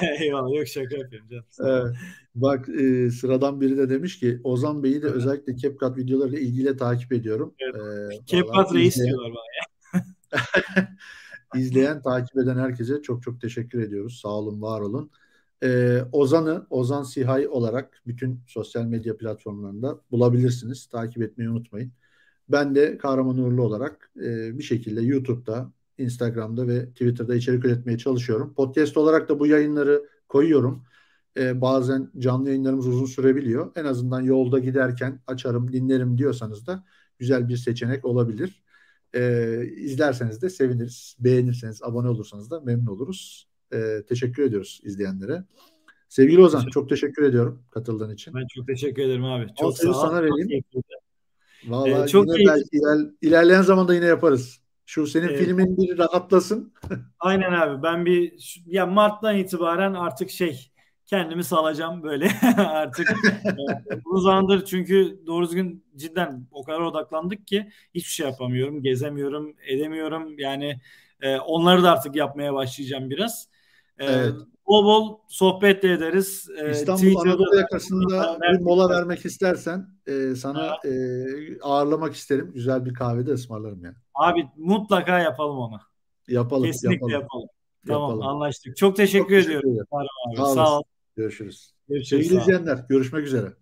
Eyvallah. Yok şaka yapıyorum canım. Evet. Bak e, sıradan biri de demiş ki Ozan Bey'i de özellikle CapCut videolarıyla ilgili takip ediyorum. Evet. Ee, CapCut reis izleyen, diyorlar bana ya. izleyen, takip eden herkese çok çok teşekkür ediyoruz. Sağ olun, var olun. Ee, Ozan'ı Ozan Sihay olarak bütün sosyal medya platformlarında bulabilirsiniz. Takip etmeyi unutmayın. Ben de Kahraman Uğurlu olarak e, bir şekilde YouTube'da, Instagram'da ve Twitter'da içerik üretmeye çalışıyorum. Podcast olarak da bu yayınları koyuyorum. Ee, bazen canlı yayınlarımız uzun sürebiliyor. En azından yolda giderken açarım, dinlerim diyorsanız da güzel bir seçenek olabilir. Ee, izlerseniz de seviniriz. Beğenirseniz, abone olursanız da memnun oluruz. E, teşekkür ediyoruz izleyenlere. Sevgili Ozan teşekkür çok teşekkür ediyorum katıldığın için. Ben çok teşekkür ederim abi. Çok sağ ol. sana vereyim. Valla ee, çok yine belki iler, ilerleyen zamanda yine yaparız. Şu senin ee, filmin bir rahatlasın. Aynen abi. Ben bir ya Mart'tan itibaren artık şey kendimi salacağım böyle artık. Bu zamandır çünkü doğru düzgün cidden o kadar odaklandık ki hiçbir şey yapamıyorum, gezemiyorum, edemiyorum. Yani e, onları da artık yapmaya başlayacağım biraz. E, evet. Bol bol sohbet de ederiz. E, İstanbul Anadolu yakasında bir mola vermek istersen e, sana e, ağırlamak isterim. Güzel bir kahvede ısmarlarım yani. Abi mutlaka yapalım onu. Yapalım. Kesinlikle yapalım. yapalım. Tamam yapalım. anlaştık. Çok teşekkür Çok ediyorum. Teşekkür Sağ, Sağ ol. Görüşürüz. Görüşürüz. Sevgili izleyenler görüşmek üzere.